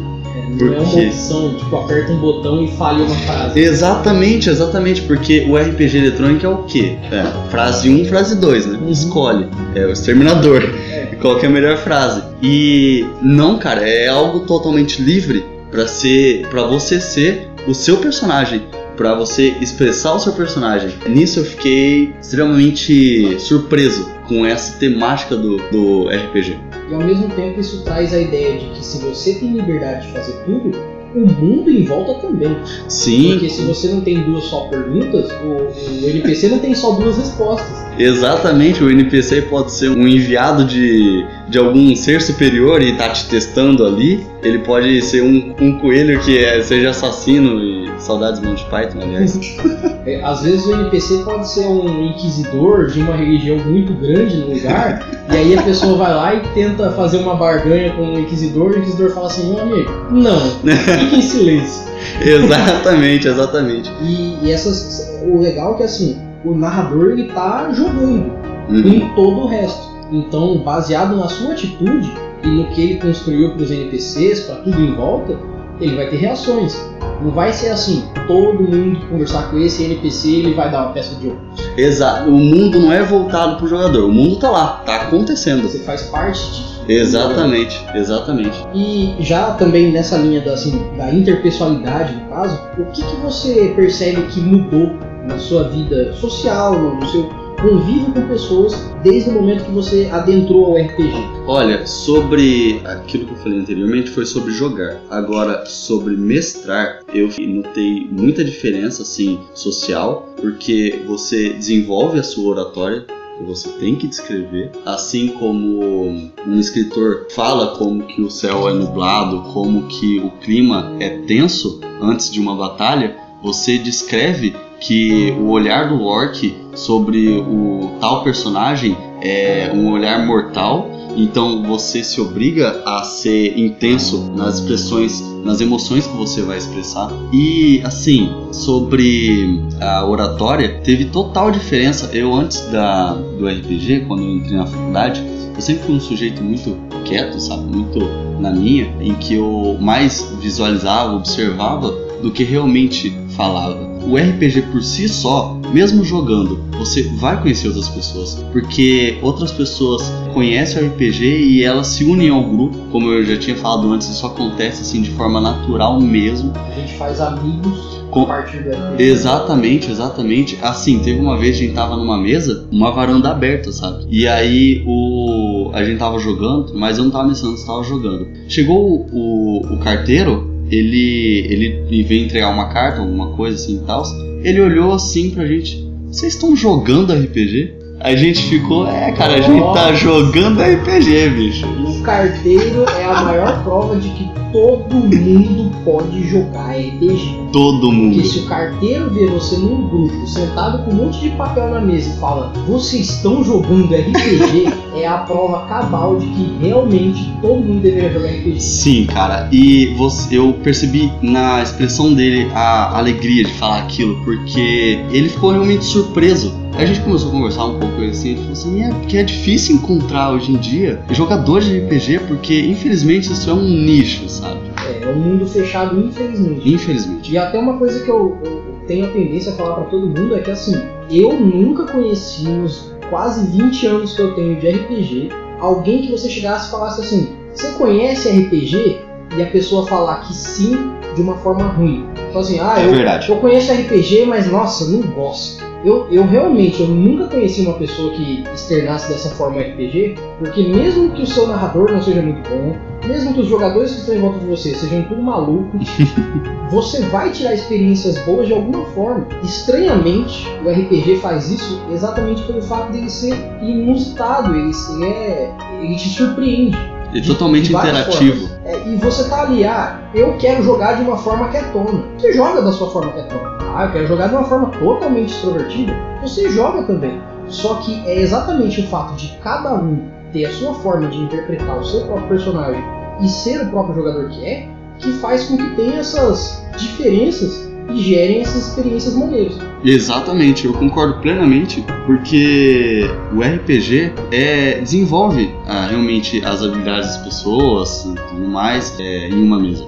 Speaker 2: não porque... é uma opção, tipo, aperta um botão e falha uma frase.
Speaker 3: Exatamente, exatamente, porque o RPG eletrônico é o quê? É, frase 1, frase 2, né? Uhum. Escolhe. É o exterminador. É. Qual que é a melhor frase? E não, cara, é algo totalmente livre para ser, para você ser o seu personagem para você expressar o seu personagem. Nisso eu fiquei extremamente surpreso com essa temática do, do RPG.
Speaker 2: E ao mesmo tempo isso traz a ideia de que se você tem liberdade de fazer tudo, o mundo em volta também.
Speaker 3: Sim.
Speaker 2: Porque se você não tem duas só perguntas, o, o NPC não tem só duas respostas.
Speaker 3: Exatamente, o NPC pode ser um enviado de, de algum ser superior e tá te testando ali. Ele pode ser um, um coelho que é, seja assassino e saudades Monty Python, aliás. [LAUGHS]
Speaker 2: É, às vezes o NPC pode ser um inquisidor de uma religião muito grande no lugar, e aí a pessoa vai lá e tenta fazer uma barganha com o inquisidor, e o inquisidor fala assim: meu amigo, não, fique em silêncio. [LAUGHS]
Speaker 3: exatamente, exatamente.
Speaker 2: E, e essas, o legal é que assim, o narrador ele tá jogando uhum. em todo o resto. Então, baseado na sua atitude e no que ele construiu para os NPCs, para tudo em volta, ele vai ter reações. Não vai ser assim, todo mundo conversar com esse NPC ele vai dar uma peça de ouro.
Speaker 3: Exato. O mundo não é voltado pro jogador, o mundo tá lá, tá acontecendo.
Speaker 2: Você faz parte disso.
Speaker 3: Exatamente, exatamente.
Speaker 2: E já também nessa linha da, assim, da interpessoalidade, no caso, o que, que você percebe que mudou na sua vida social, no seu convívio com pessoas desde o momento que você adentrou ao RPG?
Speaker 3: Olha, sobre aquilo que eu falei anteriormente foi sobre jogar. Agora, sobre mestrar, eu notei muita diferença assim social, porque você desenvolve a sua oratória, você tem que descrever, assim como um escritor fala como que o céu é nublado, como que o clima é tenso antes de uma batalha, você descreve que o olhar do orc sobre o tal personagem é um olhar mortal, então você se obriga a ser intenso nas expressões, nas emoções que você vai expressar. E assim, sobre a oratória, teve total diferença. Eu antes da, do RPG, quando eu entrei na faculdade, eu sempre fui um sujeito muito quieto, sabe? Muito na minha, em que eu mais visualizava, observava do que realmente falava o RPG por si só, mesmo jogando, você vai conhecer outras pessoas, porque outras pessoas conhecem o RPG e elas se unem ao grupo, como eu já tinha falado antes, isso acontece assim de forma natural mesmo.
Speaker 2: A gente faz amigos com... a partir do RPG.
Speaker 3: Exatamente, exatamente. Assim, teve uma vez a gente tava numa mesa, uma varanda aberta, sabe? E aí o a gente tava jogando, mas eu não tava pensando, estava jogando. Chegou o, o, o carteiro ele, ele veio entregar uma carta, alguma coisa assim e tal. Ele olhou assim pra gente: Vocês estão jogando RPG? A gente ficou, é, cara, a gente tá jogando RPG, bicho.
Speaker 2: O carteiro é a maior prova de que todo mundo pode jogar RPG.
Speaker 3: Todo mundo.
Speaker 2: Porque se o carteiro vê você num grupo, sentado com um monte de papel na mesa e fala, vocês estão jogando RPG, [LAUGHS] é a prova cabal de que realmente todo mundo deveria jogar RPG.
Speaker 3: Sim, cara. E você, eu percebi na expressão dele a alegria de falar aquilo, porque ele ficou realmente surpreso Aí a gente começou a conversar um pouco assim, ele falou assim, é porque é difícil encontrar hoje em dia jogadores de RPG, porque infelizmente isso é um nicho, sabe?
Speaker 2: É, é um mundo fechado, infelizmente.
Speaker 3: Infelizmente.
Speaker 2: E até uma coisa que eu, eu tenho a tendência a falar para todo mundo é que assim, eu nunca conheci nos quase 20 anos que eu tenho de RPG alguém que você chegasse e falasse assim, você conhece RPG? e a pessoa falar que sim de uma forma ruim. Então assim, ah,
Speaker 3: É
Speaker 2: eu,
Speaker 3: verdade.
Speaker 2: eu conheço RPG, mas nossa, não gosto. Eu, eu realmente, eu nunca conheci uma pessoa que externasse dessa forma o RPG, porque mesmo que o seu narrador não seja muito bom, mesmo que os jogadores que estão em volta de você sejam tudo malucos, [LAUGHS] você vai tirar experiências boas de alguma forma. Estranhamente, o RPG faz isso exatamente pelo fato dele ser inusitado, ele, se é, ele te surpreende.
Speaker 3: É totalmente
Speaker 2: de
Speaker 3: interativo.
Speaker 2: É, e você tá ali, ah, eu quero jogar de uma forma quietona. Você joga da sua forma quietona. Ah, eu quero jogar de uma forma totalmente extrovertida. Você joga também. Só que é exatamente o fato de cada um ter a sua forma de interpretar o seu próprio personagem e ser o próprio jogador que é, que faz com que tenha essas diferenças e gerem essas experiências maneiras.
Speaker 3: Exatamente, eu concordo plenamente, porque o RPG é, desenvolve ah, realmente as habilidades das pessoas e tudo mais é, em uma mesa.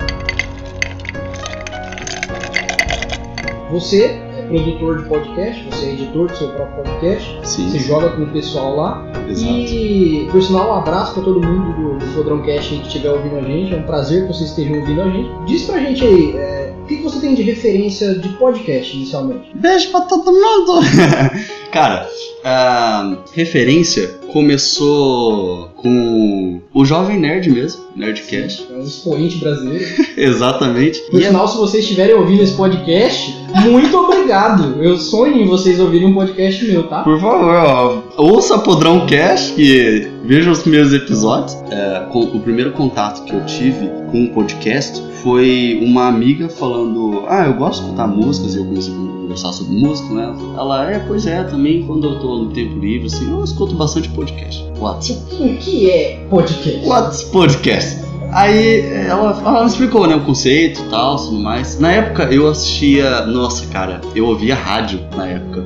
Speaker 2: Você produtor de podcast, você é editor do seu próprio podcast,
Speaker 3: Sim,
Speaker 2: você joga com o pessoal lá.
Speaker 3: exato.
Speaker 2: E, por sinal, um abraço pra todo mundo do, do Podrão Cast aí que estiver ouvindo a gente. É um prazer que vocês estejam ouvindo a gente. Diz pra gente aí, é, o que, que você tem de referência de podcast inicialmente?
Speaker 3: Beijo pra todo mundo! [LAUGHS] Cara, a referência começou com o Jovem Nerd mesmo, Nerdcast.
Speaker 2: É um expoente brasileiro. [LAUGHS]
Speaker 3: Exatamente.
Speaker 2: Por
Speaker 3: E é-
Speaker 2: sinal, se vocês estiverem ouvindo esse podcast, muito obrigado. Eu sonho em vocês ouvirem um podcast meu, tá?
Speaker 3: Por favor, ó, ouça Podrão Cast e veja os primeiros episódios. É, o primeiro contato que eu tive com o podcast foi uma amiga falando: Ah, eu gosto de escutar músicas e eu comecei conversar sobre música, né? Ela, é, pois é, também quando eu tô no tempo livre, assim, eu escuto bastante podcast. What?
Speaker 2: O que é podcast?
Speaker 3: What's podcast? Aí ela, ela explicou, né, o conceito e tal, tudo mais. Na época eu assistia, nossa, cara, eu ouvia rádio na época.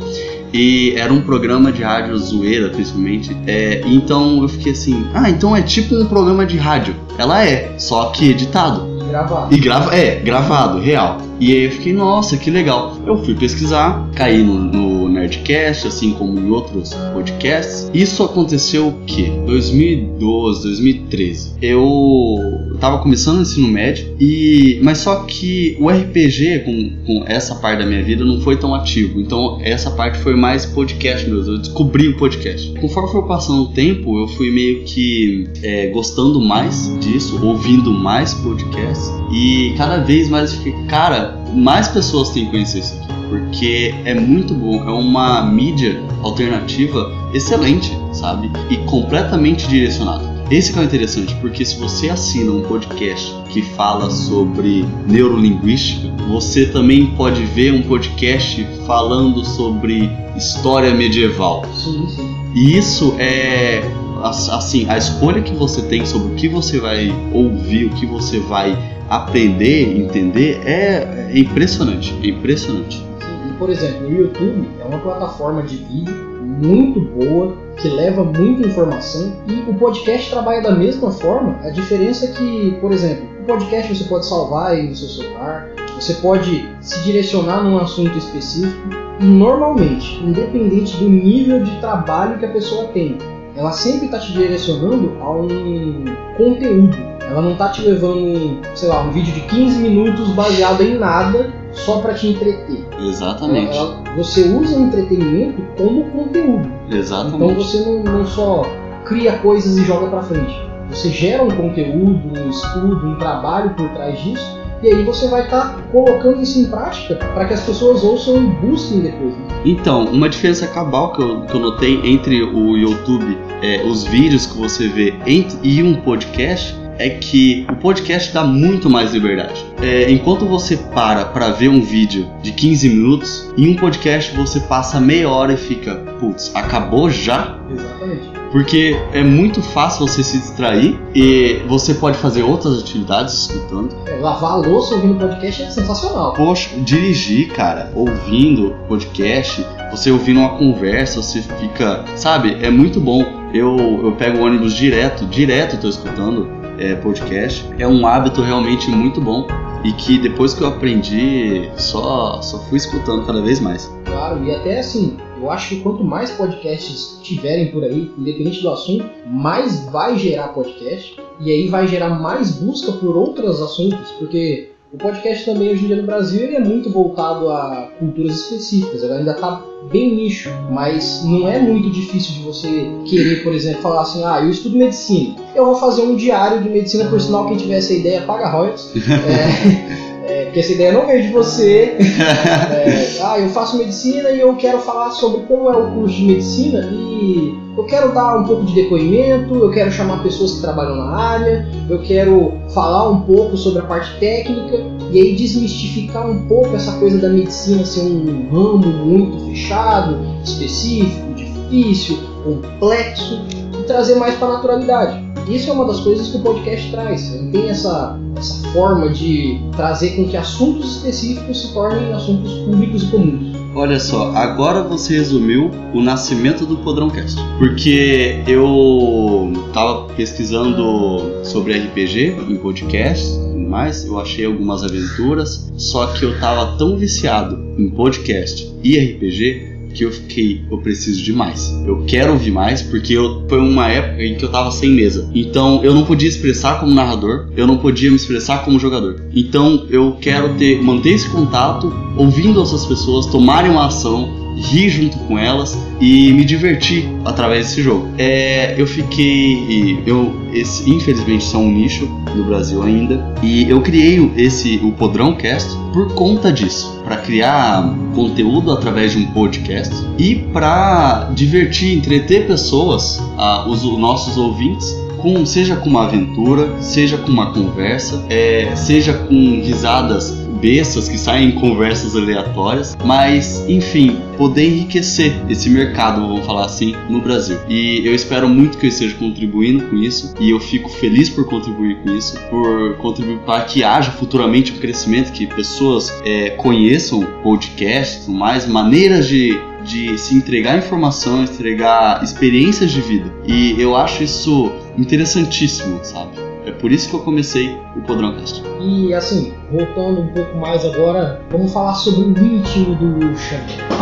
Speaker 3: E era um programa de rádio zoeira, principalmente. É, então eu fiquei assim, ah, então é tipo um programa de rádio. Ela é, só que editado.
Speaker 2: Gravado.
Speaker 3: E grava, é, gravado, real. E aí eu fiquei, nossa, que legal. Eu fui pesquisar, caí no, no Nerdcast, assim como em outros podcasts. Isso aconteceu o quê? 2012, 2013. Eu tava começando o ensino médio, e mas só que o RPG com, com essa parte da minha vida não foi tão ativo. Então essa parte foi mais podcast mesmo. Eu descobri o podcast. Conforme foi passando o tempo, eu fui meio que é, gostando mais disso, ouvindo mais podcasts. E cada vez mais fiquei, cara, mais pessoas têm que conhecer isso aqui. Porque é muito bom, é uma mídia alternativa excelente, sabe? E completamente direcionada. Esse é o interessante, porque se você assina um podcast que fala sobre neurolinguística, você também pode ver um podcast falando sobre história medieval.
Speaker 2: Sim, sim.
Speaker 3: E isso é assim, a escolha que você tem sobre o que você vai ouvir, o que você vai aprender, entender é é impressionante, é impressionante.
Speaker 2: Sim, por exemplo, o YouTube é uma plataforma de vídeo muito boa, que leva muita informação e o podcast trabalha da mesma forma. A diferença é que, por exemplo, o podcast você pode salvar aí no seu celular, você pode se direcionar num assunto específico e normalmente, independente do nível de trabalho que a pessoa tem, ela sempre está te direcionando a um conteúdo. Ela não está te levando, um, sei lá, um vídeo de 15 minutos baseado em nada só para te entreter.
Speaker 3: Exatamente,
Speaker 2: Ela- você usa o entretenimento como conteúdo. Então
Speaker 3: exatamente.
Speaker 2: você não, não só cria coisas e joga pra frente. Você gera um conteúdo, um estudo, um trabalho por trás disso. E aí você vai estar colocando isso em prática para que as pessoas ouçam e busquem depois. né?
Speaker 3: Então, uma diferença cabal que eu, que eu notei entre o YouTube, é, os vídeos que você vê ent- e um podcast, é que o podcast dá muito mais liberdade. É, enquanto você para para ver um vídeo de 15 minutos, em um podcast você passa meia hora e fica, putz, acabou já?
Speaker 2: Exatamente.
Speaker 3: Porque é muito fácil você se distrair e você pode fazer outras atividades escutando.
Speaker 2: É, lavar louça ouvindo podcast é sensacional.
Speaker 3: Poxa, dirigir, cara, ouvindo podcast, você ouvindo uma conversa, você fica, sabe, é muito bom. Eu, eu pego o ônibus direto, direto tô escutando é, podcast. É um hábito realmente muito bom e que depois que eu aprendi, só, só fui escutando cada vez mais.
Speaker 2: Claro, e até assim, Eu acho que quanto mais podcasts tiverem por aí, independente do assunto, mais vai gerar podcast e aí vai gerar mais busca por outros assuntos, porque o podcast também hoje em dia no Brasil ele é muito voltado a culturas específicas, ele ainda está bem nicho, mas não é muito difícil de você querer, por exemplo, falar assim, ah, eu estudo medicina, eu vou fazer um diário de medicina, por sinal, quem tiver essa ideia paga royalties. [LAUGHS] é, é, porque essa ideia não veio de você. [LAUGHS] é, ah, eu faço medicina e eu quero falar sobre como é o curso de medicina e eu quero dar um pouco de depoimento, eu quero chamar pessoas que trabalham na área, eu quero falar um pouco sobre a parte técnica e aí desmistificar um pouco essa coisa da medicina ser um ramo muito fechado, específico, difícil, complexo e trazer mais para a naturalidade. Isso é uma das coisas que o podcast traz. Ele tem essa, essa forma de trazer com que assuntos específicos se tornem assuntos públicos e comuns.
Speaker 3: Olha só, agora você resumiu o nascimento do Podrãocast. Porque eu tava pesquisando sobre RPG em podcast, mais, eu achei algumas aventuras, só que eu tava tão viciado em podcast e RPG que eu fiquei, eu preciso de mais. Eu quero ouvir mais, porque eu, foi uma época em que eu tava sem mesa. Então eu não podia expressar como narrador, eu não podia me expressar como jogador. Então eu quero ter, manter esse contato, ouvindo essas pessoas tomarem uma ação, rir junto com elas e me divertir através desse jogo. É, eu fiquei, eu esse, infelizmente são um nicho no Brasil ainda e eu criei esse o Podrão Cast por conta disso, para criar conteúdo através de um podcast e para divertir, entreter pessoas, os, os nossos ouvintes com, seja com uma aventura, seja com uma conversa, é, seja com risadas bestas que saem em conversas aleatórias, mas enfim, poder enriquecer esse mercado, vamos falar assim, no Brasil. E eu espero muito que eu esteja contribuindo com isso e eu fico feliz por contribuir com isso, por contribuir para que haja futuramente um crescimento, que pessoas é, conheçam podcasts, tudo mais, maneiras de de se entregar informação, entregar experiências de vida. E eu acho isso interessantíssimo, sabe? É por isso que eu comecei o Podrãocast.
Speaker 2: E assim, voltando um pouco mais agora, vamos falar sobre o íntimo do Will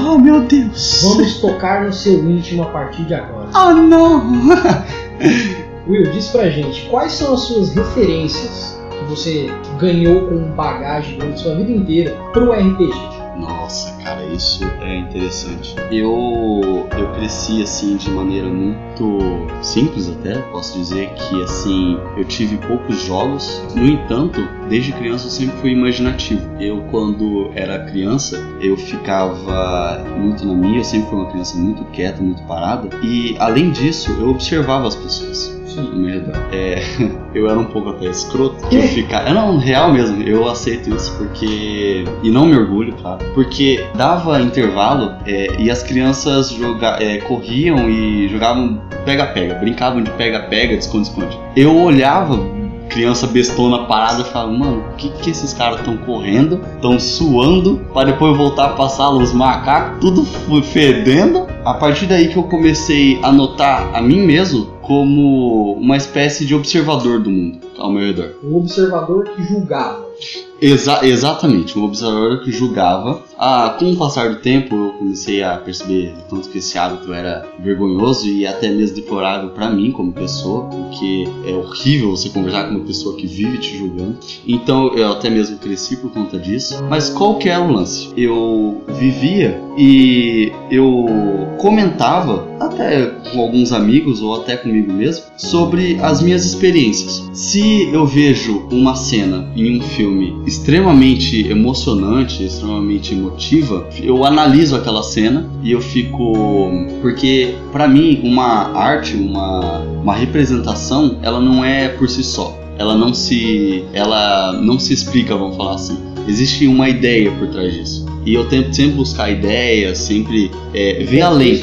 Speaker 3: Oh meu Deus!
Speaker 2: Vamos tocar no seu íntimo a partir de agora.
Speaker 3: Oh não! [LAUGHS]
Speaker 2: Will, diz pra gente, quais são as suas referências que você ganhou com bagagem durante sua vida inteira pro RPG?
Speaker 3: Nossa, cara, isso é interessante. Eu eu cresci assim de maneira muito simples até, posso dizer que assim, eu tive poucos jogos. No entanto, desde criança eu sempre fui imaginativo. Eu quando era criança, eu ficava muito na minha, eu sempre fui uma criança muito quieta, muito parada, e além disso, eu observava as pessoas meu redor. É, [LAUGHS] eu era um pouco até escroto. Eu ficava. Não, real mesmo, eu aceito isso porque. E não me orgulho, claro. Porque dava intervalo é, e as crianças joga, é, corriam e jogavam pega-pega, brincavam de pega-pega, esconde-esconde. Eu olhava criança bestona parada e falava, mano, o que que esses caras estão correndo, estão suando, para depois voltar pra sala os macacos, tudo fedendo. A partir daí que eu comecei a notar a mim mesmo como uma espécie de observador do mundo ao meu redor.
Speaker 2: Um observador que julgava.
Speaker 3: Exa exatamente, um observador que julgava. Ah, com o passar do tempo, eu comecei a perceber tanto que esse hábito era vergonhoso e até mesmo deplorável para mim como pessoa, porque é horrível você conversar com uma pessoa que vive te julgando. Então eu até mesmo cresci por conta disso. Mas qual que o lance? Eu vivia e eu comentava, até com alguns amigos ou até comigo mesmo, sobre as minhas experiências. Se eu vejo uma cena em um filme extremamente emocionante, extremamente emotiva, eu analiso aquela cena e eu fico. Porque, para mim, uma arte, uma, uma representação, ela não é por si só. Ela não se. Ela não se explica, vamos falar assim. Existe uma ideia por trás disso. E eu tento sempre buscar ideias, sempre é, ver além.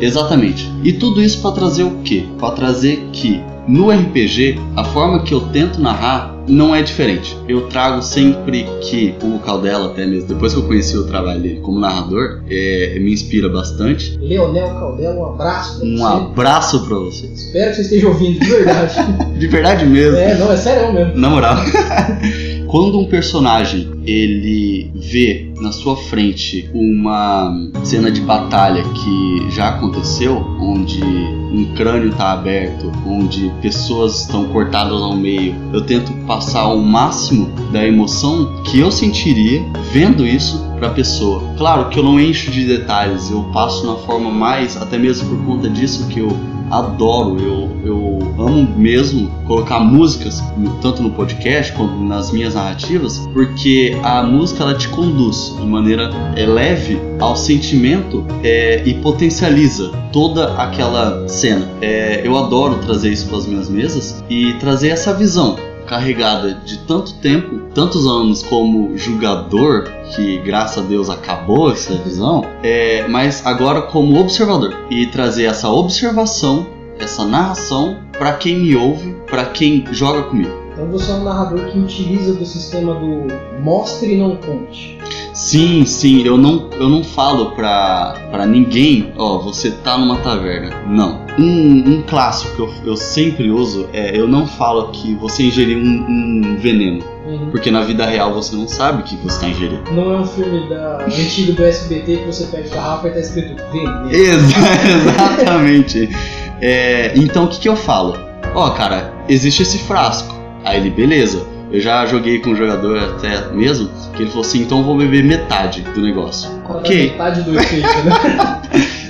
Speaker 3: Exatamente. E tudo isso para trazer o quê? Para trazer que no RPG, a forma que eu tento narrar não é diferente. Eu trago sempre que o Caldela, até mesmo depois que eu conheci o trabalho dele como narrador, é, me inspira bastante.
Speaker 2: Leonel Caldela, um abraço
Speaker 3: pra um você. Um abraço pra você.
Speaker 2: Espero que você esteja ouvindo de verdade. [LAUGHS]
Speaker 3: de verdade mesmo.
Speaker 2: É, não, é sério mesmo.
Speaker 3: Na moral. [LAUGHS] quando um personagem ele vê na sua frente uma cena de batalha que já aconteceu, onde um crânio está aberto, onde pessoas estão cortadas ao meio, eu tento passar o máximo da emoção que eu sentiria vendo isso para a pessoa. Claro que eu não encho de detalhes, eu passo na forma mais, até mesmo por conta disso que eu adoro, eu, eu amo mesmo colocar músicas, tanto no podcast quanto nas minhas narrativas, porque a música ela te conduz de maneira é, leve ao sentimento é, e potencializa toda aquela cena. É, eu adoro trazer isso para as minhas mesas e trazer essa visão carregada de tanto tempo, tantos anos como jogador, que graças a Deus acabou essa visão, é, mas agora como observador e trazer essa observação, essa narração para quem me ouve, para quem joga comigo.
Speaker 2: Então você é um narrador que utiliza do sistema do mostre e não conte.
Speaker 3: Sim, sim, eu não, eu não falo pra, pra ninguém, ó, você tá numa taverna. Não. Um, um clássico que eu, eu sempre uso é eu não falo que você ingeriu um, um veneno. Uhum. Porque na vida real você não sabe que você está ingerindo.
Speaker 2: Não é um filme da, antigo do SBT que você pega garrafa e tá escrito veneno.
Speaker 3: Exa [LAUGHS] exatamente. é, então o que, que eu falo? Ó, cara, existe esse frasco. Aí ele, beleza eu já joguei com um jogador até mesmo, que ele falou assim, então eu vou beber metade do negócio.
Speaker 2: ok. Metade do [LAUGHS] efeito, né?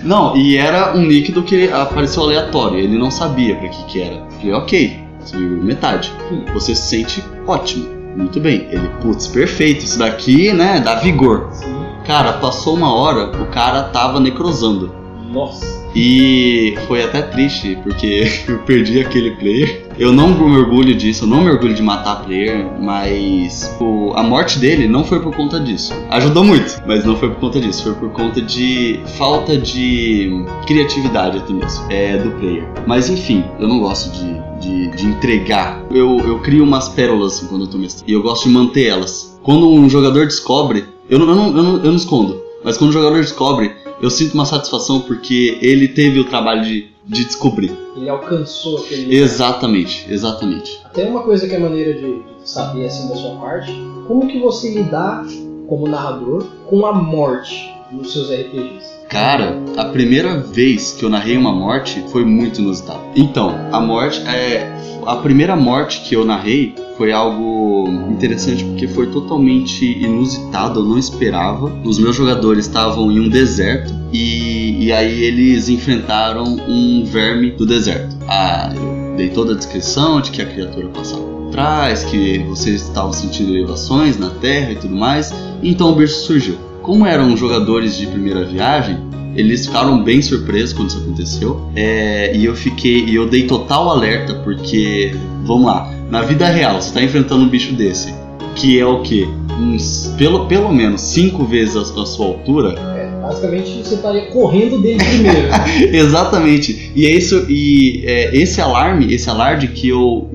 Speaker 3: não, e era um líquido que apareceu aleatório, ele não sabia para que que era. Eu falei, ok, você bebeu metade. Você se sente ótimo. Muito bem. Ele, putz, perfeito, isso daqui, né, dá vigor. Sim. Cara, passou uma hora, o cara tava necrosando.
Speaker 2: Nossa.
Speaker 3: E foi até triste, porque [LAUGHS] eu perdi aquele player. Eu não me orgulho disso, eu não me orgulho de matar player, mas o, a morte dele não foi por conta disso. Ajudou muito, mas não foi por conta disso, foi por conta de falta de criatividade até mesmo é, do player. Mas enfim, eu não gosto de, de, de entregar. Eu, eu crio umas pérolas assim, quando eu tô mestrando, e eu gosto de manter elas. Quando um jogador descobre, eu não, eu não, eu não, eu não escondo, mas quando o jogador descobre, eu sinto uma satisfação porque ele teve o trabalho de, de descobrir.
Speaker 2: Ele alcançou aquele.
Speaker 3: Exatamente, exatamente.
Speaker 2: Até uma coisa que é maneira de saber assim da sua parte, como que você lidar como narrador com a morte nos seus RPGs?
Speaker 3: Cara, a primeira vez que eu narrei uma morte foi muito inusitado. Então, a morte é a primeira morte que eu narrei foi algo interessante porque foi totalmente inusitado, eu não esperava. Os meus jogadores estavam em um deserto e, e aí eles enfrentaram um verme do deserto. Ah, eu dei toda a descrição de que a criatura passava por trás, que vocês estavam sentindo elevações na terra e tudo mais. Então o bicho surgiu. Como eram jogadores de primeira viagem, eles ficaram bem surpresos quando isso aconteceu. É, e eu fiquei. E eu dei total alerta, porque. Vamos lá, na vida real, você está enfrentando um bicho desse, que é o que? Uns, pelo, pelo menos cinco vezes a, a sua altura.
Speaker 2: É, basicamente você estaria correndo dele primeiro. [LAUGHS]
Speaker 3: Exatamente. E é isso. E é, esse alarme, esse alarde que eu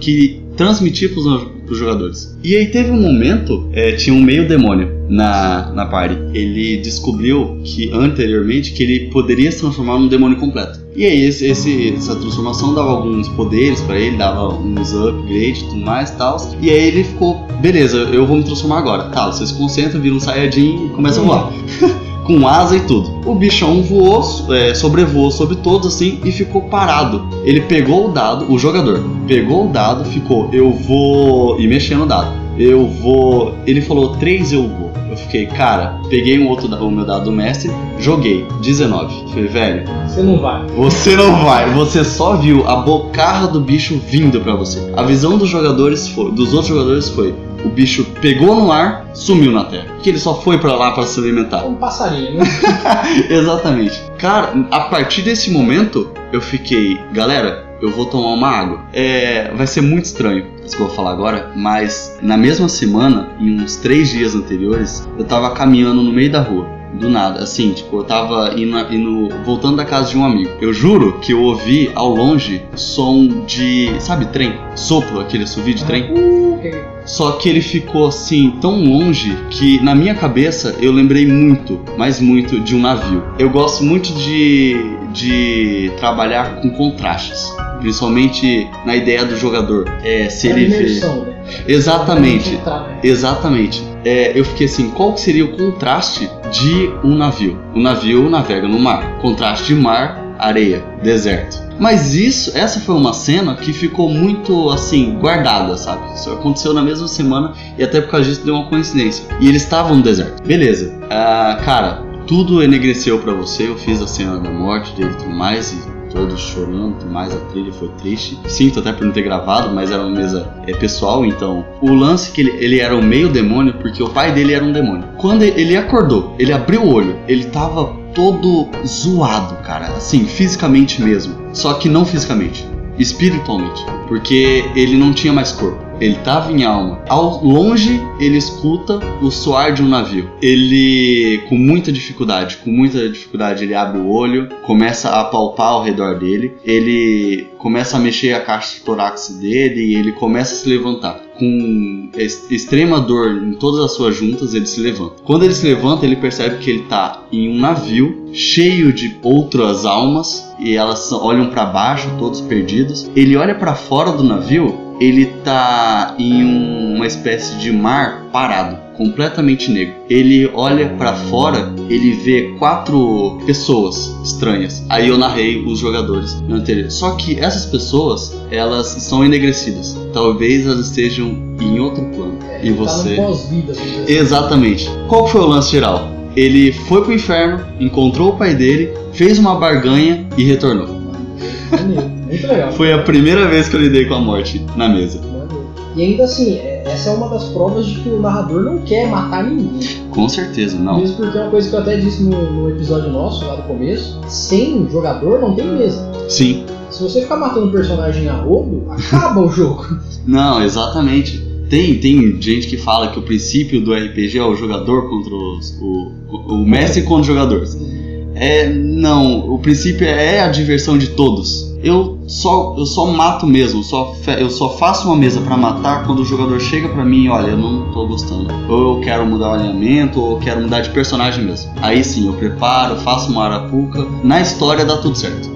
Speaker 3: que transmiti para os jogadores. E aí teve um momento, é, tinha um meio demônio na, na party. Ele descobriu que anteriormente que ele poderia se transformar num demônio completo. E aí esse, esse, essa transformação dava alguns poderes para ele, dava uns upgrades e tudo mais e tal. E aí ele ficou, beleza, eu vou me transformar agora. Tá, você se concentra, vira um Saiyajin e começa a voar. [LAUGHS] com asa e tudo. O bichão voou, é, sobrevoou sobre todos assim e ficou parado. Ele pegou o dado, o jogador pegou o dado, ficou, eu vou. e mexendo no dado. Eu vou. Ele falou 3, eu vou. Eu fiquei, cara, peguei um outro o meu dado do mestre, joguei 19. Falei, velho,
Speaker 2: você não vai.
Speaker 3: Você não vai. Você só viu a bocarra do bicho vindo para você. A visão dos jogadores foi, dos outros jogadores foi, o bicho pegou no ar, sumiu na terra. Que ele só foi para lá para se alimentar.
Speaker 2: Um passarinho, né? [LAUGHS]
Speaker 3: Exatamente. Cara, a partir desse momento, eu fiquei, galera, eu vou tomar uma água. É, vai ser muito estranho isso que eu vou falar agora, mas na mesma semana, em uns três dias anteriores, eu tava caminhando no meio da rua do nada, assim, tipo, eu tava indo, indo, voltando da casa de um amigo. Eu juro que eu ouvi ao longe som de, sabe, trem? Sopro, aquele assovio de trem. Só que ele ficou assim tão longe que na minha cabeça eu lembrei muito, mas muito de um navio. Eu gosto muito de, de trabalhar com contrastes. Principalmente na ideia do jogador. É, se
Speaker 2: É
Speaker 3: ele vê.
Speaker 2: né?
Speaker 3: Exatamente.
Speaker 2: Né?
Speaker 3: Exatamente. É, eu fiquei assim, qual que seria o contraste de um navio? O navio navega no mar. Contraste de mar, areia, deserto. Mas isso, essa foi uma cena que ficou muito assim, guardada, sabe? Isso aconteceu na mesma semana e até por causa disso deu uma coincidência. E eles estavam no deserto. Beleza. Ah, cara, tudo enegreceu pra você. Eu fiz a cena da morte dele e tudo mais. E todos chorando, mais a trilha foi triste. Sinto até por não ter gravado, mas era uma mesa é, pessoal, então o lance que ele, ele era um meio demônio porque o pai dele era um demônio. Quando ele acordou, ele abriu o olho, ele tava todo zoado, cara, assim, fisicamente mesmo. Só que não fisicamente, espiritualmente, porque ele não tinha mais corpo. Ele estava em alma. Ao longe, ele escuta o soar de um navio. Ele, com muita dificuldade, com muita dificuldade, ele abre o olho, começa a palpar ao redor dele. Ele começa a mexer a caixa torácica dele e ele começa a se levantar. Com ex- extrema dor em todas as suas juntas, ele se levanta. Quando ele se levanta, ele percebe que ele está em um navio cheio de outras almas e elas olham para baixo, todos perdidos. Ele olha para fora do navio ele tá em um- uma espécie de mar parado, completamente negro. Ele olha pra fora, ele vê quatro pessoas estranhas. Aí eu narrei os jogadores no anterior. Só que essas pessoas, elas estão enegrecidas. Talvez elas estejam em outro plano.
Speaker 2: É,
Speaker 3: e
Speaker 2: ele
Speaker 3: você?
Speaker 2: Tá pós-vida. assim.
Speaker 3: Exatamente. Qual foi o lance geral? Ele foi pro inferno, encontrou o pai dele, fez uma barganha e retornou.
Speaker 2: Muito legal.
Speaker 3: Foi a primeira vez que eu lidei com a morte na mesa.
Speaker 2: E ainda assim, é- essa é uma das provas de que o narrador não quer matar ninguém.
Speaker 3: Com certeza, não.
Speaker 2: Mesmo porque é uma coisa que eu até disse no, no episódio nosso, lá do começo, sem jogador não tem mesa.
Speaker 3: Sim.
Speaker 2: Se você ficar matando personagem a rodo, acaba o jogo. [LAUGHS]
Speaker 3: Não, exatamente. Tem, tem gente que fala que o princípio do RPG é o jogador contra os, o, o, o mestre contra os jogadores. É, não, o princípio é a diversão de todos. Eu só, eu só mato mesmo, só, eu só faço uma mesa pra matar quando o jogador chega pra mim e olha, eu não tô gostando. Ou eu quero mudar o alinhamento, ou eu quero mudar de personagem mesmo. Aí sim, eu preparo, faço uma arapuca. Na história dá tudo certo.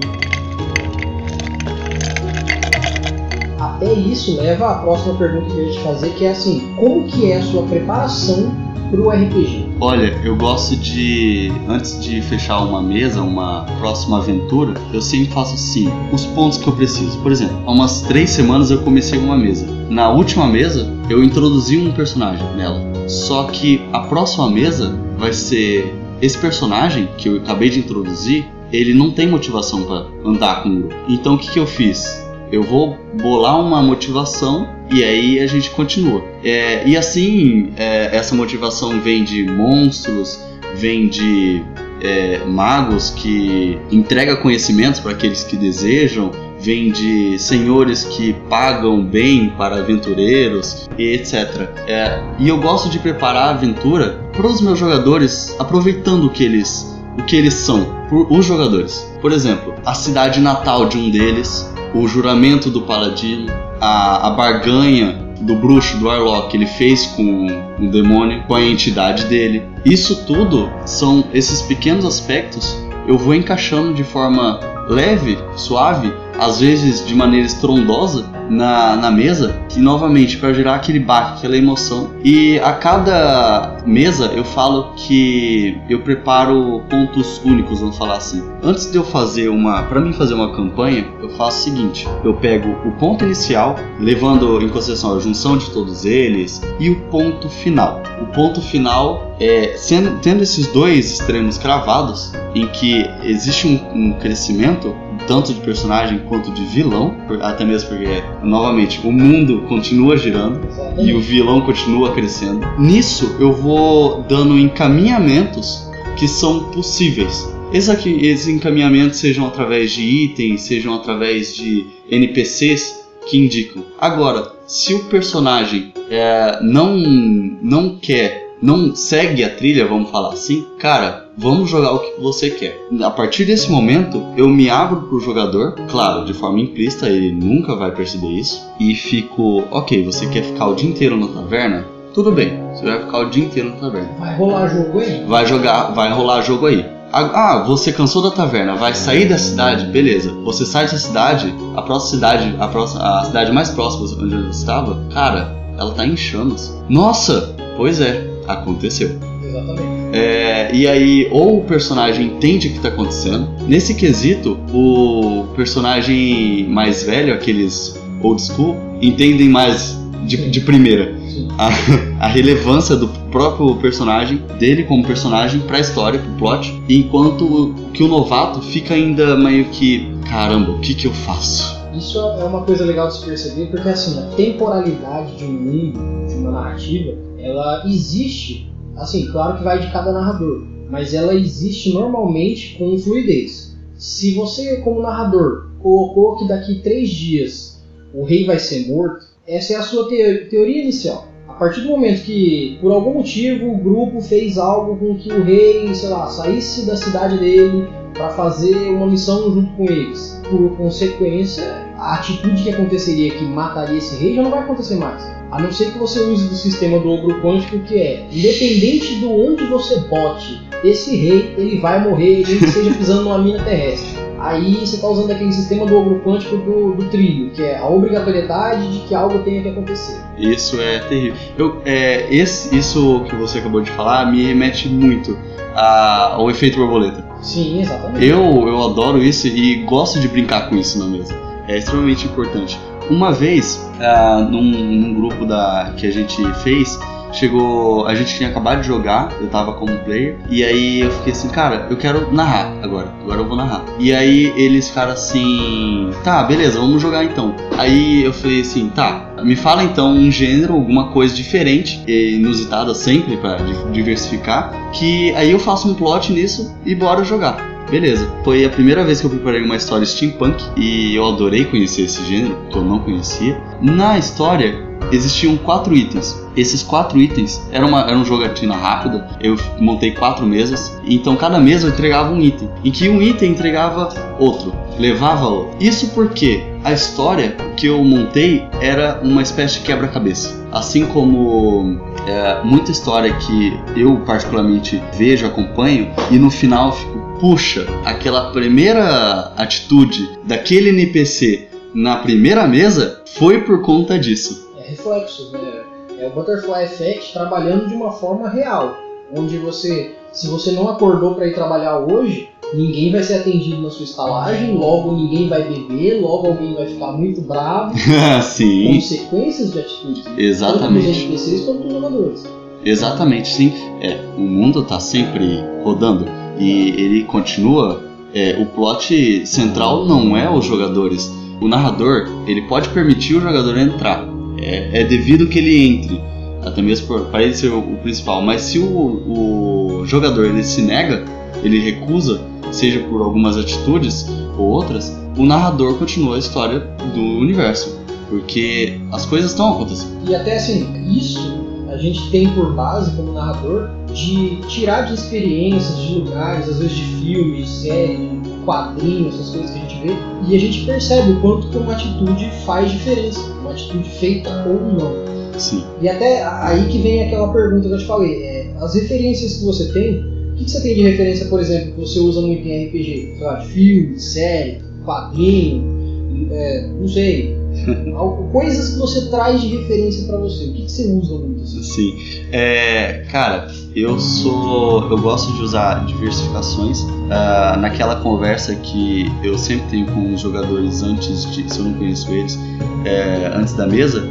Speaker 2: Até isso leva à próxima pergunta que eu ia te fazer, que é assim, como que é a sua preparação pro RPG?
Speaker 3: Olha, eu gosto de. Antes de fechar uma mesa, uma próxima aventura, eu sempre faço assim: os pontos que eu preciso. Por exemplo, há umas três semanas eu comecei uma mesa. Na última mesa, eu introduzi um personagem nela. Só que a próxima mesa vai ser. Esse personagem que eu acabei de introduzir, ele não tem motivação para andar com o grupo. Então o que, que eu fiz? Eu vou bolar uma motivação e aí a gente continua. É, e assim, é, essa motivação vem de monstros, vem de é, magos que entrega conhecimentos para aqueles que desejam, vem de senhores que pagam bem para aventureiros e etc. É, e eu gosto de preparar a aventura para os meus jogadores, aproveitando o que eles o que eles são, por os jogadores. Por exemplo, a cidade natal de um deles, o juramento do paladino, a, a barganha do bruxo, do Warlock, que ele fez com o demônio, com a entidade dele. Isso tudo são esses pequenos aspectos eu vou encaixando de forma leve, suave, às vezes de maneira estrondosa na, na mesa, e novamente para gerar aquele baque, aquela emoção. E a cada mesa eu falo que eu preparo pontos únicos, vamos falar assim. Antes de eu fazer uma, para mim fazer uma campanha, eu faço o seguinte: eu pego o ponto inicial, levando em consideração a junção de todos eles, e o ponto final. O ponto final é sendo, tendo esses dois extremos cravados, em que existe um, um crescimento tanto de personagem quanto de vilão, até mesmo porque, novamente, o mundo continua girando e o vilão continua crescendo. Nisso eu vou dando encaminhamentos que são possíveis. Esses, aqui, esses encaminhamentos sejam através de itens, sejam através de NPCs que indicam. Agora, se o personagem é, não, não quer, não segue a trilha, vamos falar assim, cara, vamos jogar o que você quer. A partir desse momento, eu me abro pro jogador, claro, de forma implícita, ele nunca vai perceber isso, e fico, ok, você quer ficar o dia inteiro na taverna? Tudo bem, você vai ficar o dia inteiro na taverna
Speaker 2: Vai rolar jogo aí?
Speaker 3: vai jogar, vai rolar jogo aí. Ah, você cansou da taverna, vai sair da cidade, beleza. Você sai dessa cidade, a próxima cidade, a, próxima, a cidade mais próxima onde eu estava, cara, ela tá em chamas. Nossa, pois é, aconteceu.
Speaker 2: Exatamente.
Speaker 3: É, e aí, ou o personagem entende o que está acontecendo. Nesse quesito, o personagem mais velho, aqueles old school, entendem mais de, de primeira a, a, relevância do próprio personagem, dele como personagem, para a história, pro plot. Enquanto que o novato fica ainda meio que: caramba, o que, que eu faço?
Speaker 2: Isso é uma coisa legal de se perceber, porque assim, a temporalidade de um mundo, de uma narrativa, ela existe Assim, claro que vai de cada narrador, mas ela existe normalmente com fluidez. Se você, como narrador, colocou que daqui três dias o rei vai ser morto, essa é a sua teoria inicial. A partir do momento que, por algum motivo, o grupo fez algo com que o rei, sei lá, saísse da cidade dele para fazer uma missão junto com eles, por consequência, a atitude que aconteceria que mataria esse rei já não vai acontecer mais. A não ser que você use do sistema do ogro quântico, que é independente do onde você bote esse rei, ele vai morrer, nem que seja pisando numa mina terrestre. Aí você está usando aquele sistema do ogro quântico do, do, trilho, que é a obrigatoriedade de que algo tenha que acontecer.
Speaker 3: Isso é terrível. Eu, é, esse, isso que você acabou de falar me remete muito ao efeito borboleta.
Speaker 2: Sim, exatamente.
Speaker 3: Eu, eu adoro isso e gosto de brincar com isso na mesa. É extremamente importante. Uma vez, uh, num, num, grupo da, que a gente fez, chegou. A gente tinha acabado de jogar, eu tava como player, e aí eu fiquei assim, cara, eu quero narrar agora, agora eu vou narrar. E aí eles ficaram assim, tá, beleza, vamos jogar então. Aí eu falei assim, tá, me fala então um gênero, alguma coisa diferente, inusitada sempre para diversificar, que aí eu faço um plot nisso e bora jogar. Beleza. Foi a primeira vez que eu preparei uma história steampunk e eu adorei conhecer esse gênero, que eu não conhecia. Na história, existiam quatro itens. Esses quatro itens eram uma, era jogatina rápida. Eu montei quatro mesas, então cada mesa entregava um item, em que um item entregava outro, levava outro. Isso porque a história que eu montei era uma espécie de quebra-cabeça. Assim como é, muita história que eu particularmente vejo, acompanho e no final fico puxa, aquela primeira atitude daquele NPC na primeira mesa foi por conta disso.
Speaker 2: É reflexo, né? É o Butterfly Effect trabalhando de uma forma real, onde você, se você não acordou para ir trabalhar hoje, ninguém vai ser atendido na sua estalagem, logo ninguém vai beber, logo alguém vai ficar muito bravo. [LAUGHS]
Speaker 3: sim.
Speaker 2: Consequências de atitude.
Speaker 3: Exatamente.
Speaker 2: Tanto os NPCs quanto os jogadores.
Speaker 3: Exatamente, sim. É, o mundo está sempre rodando e ele continua. É, o plot central não é os jogadores. O narrador ele pode permitir o jogador entrar. É, é devido que ele entre, até mesmo para ele ser o, o, principal. Mas se o, o jogador ele se nega, ele recusa, seja por algumas atitudes ou outras, o narrador continua a história do universo, porque as coisas estão acontecendo.
Speaker 2: E até assim, isso a gente tem por base como narrador de tirar de experiências, de lugares, às vezes de filmes, séries, quadrinhos, essas coisas que a gente vê, e a gente percebe o quanto que uma atitude faz diferença, uma atitude feita ou não.
Speaker 3: Sim.
Speaker 2: E até aí que vem aquela pergunta que eu te falei, é, as referências que você tem, o que, que você tem de referência, por exemplo, que você usa muito em RPG? Sei lá, de filme, série, quadrinho, é, não sei, [LAUGHS] coisas que você traz de referência para você. O que, que, você usa muito? Assim?
Speaker 3: Sim, é, cara, eu sou, eu gosto de usar diversificações. Uh, naquela conversa que eu sempre tenho com os jogadores antes de, se eu não conheço eles, é, antes da mesa,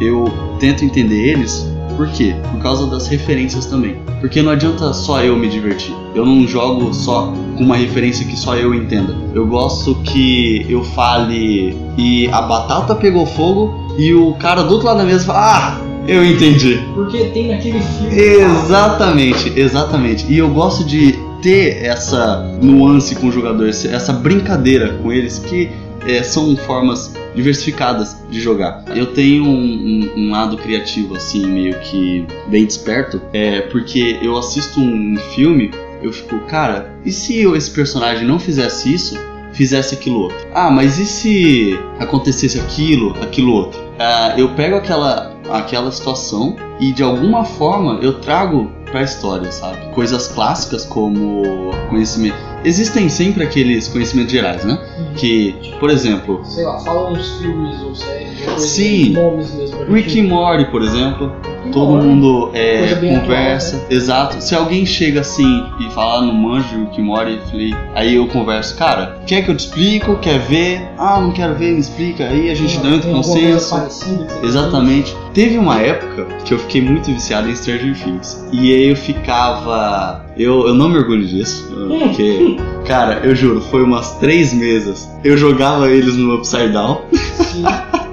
Speaker 3: eu tento entender eles por quê? Por causa das referências também. Porque não adianta só eu me divertir. Eu não jogo só com uma referência que só eu entenda. Eu gosto que eu fale e a batata pegou fogo e o cara do outro lado da mesa fala: Ah, eu entendi.
Speaker 2: Porque tem naquele filme.
Speaker 3: Exatamente, exatamente. E eu gosto de ter essa nuance com o jogador, essa brincadeira com eles que é, são formas diversificadas de jogar. Eu tenho um, um, um, lado criativo, assim, meio que bem desperto, é, porque eu assisto um filme, eu fico, cara, e se eu, esse personagem não fizesse isso, fizesse aquilo outro? Ah, mas e se acontecesse aquilo, aquilo outro? Ah, eu pego aquela, aquela situação e de alguma forma eu trago pra história, sabe? Coisas clássicas como conhecimento. Existem sempre aqueles conhecimentos gerais, né? Que, por exemplo,
Speaker 2: Sei lá, fala uns filmes ou séries,
Speaker 3: Sim.
Speaker 2: nomes mesmo.
Speaker 3: Rick e Morty, por exemplo, todo mundo é, conversa.
Speaker 2: atual,
Speaker 3: Exato. Se alguém chega assim e fala, ah, não manjo Rick e Morty, eu falei, aí eu converso, cara, quer que eu te explico? Quer ver? Ah, não quero ver, me explica. Aí a gente dá um consenso.
Speaker 2: que-
Speaker 3: Exatamente. Teve uma época que eu fiquei muito viciado em Stranger Things. E aí eu ficava. Eu, eu não me orgulho disso. Porque, [LAUGHS] cara, eu juro, foi umas três mesas. Eu jogava eles no Upside Down.
Speaker 2: Sim. [LAUGHS]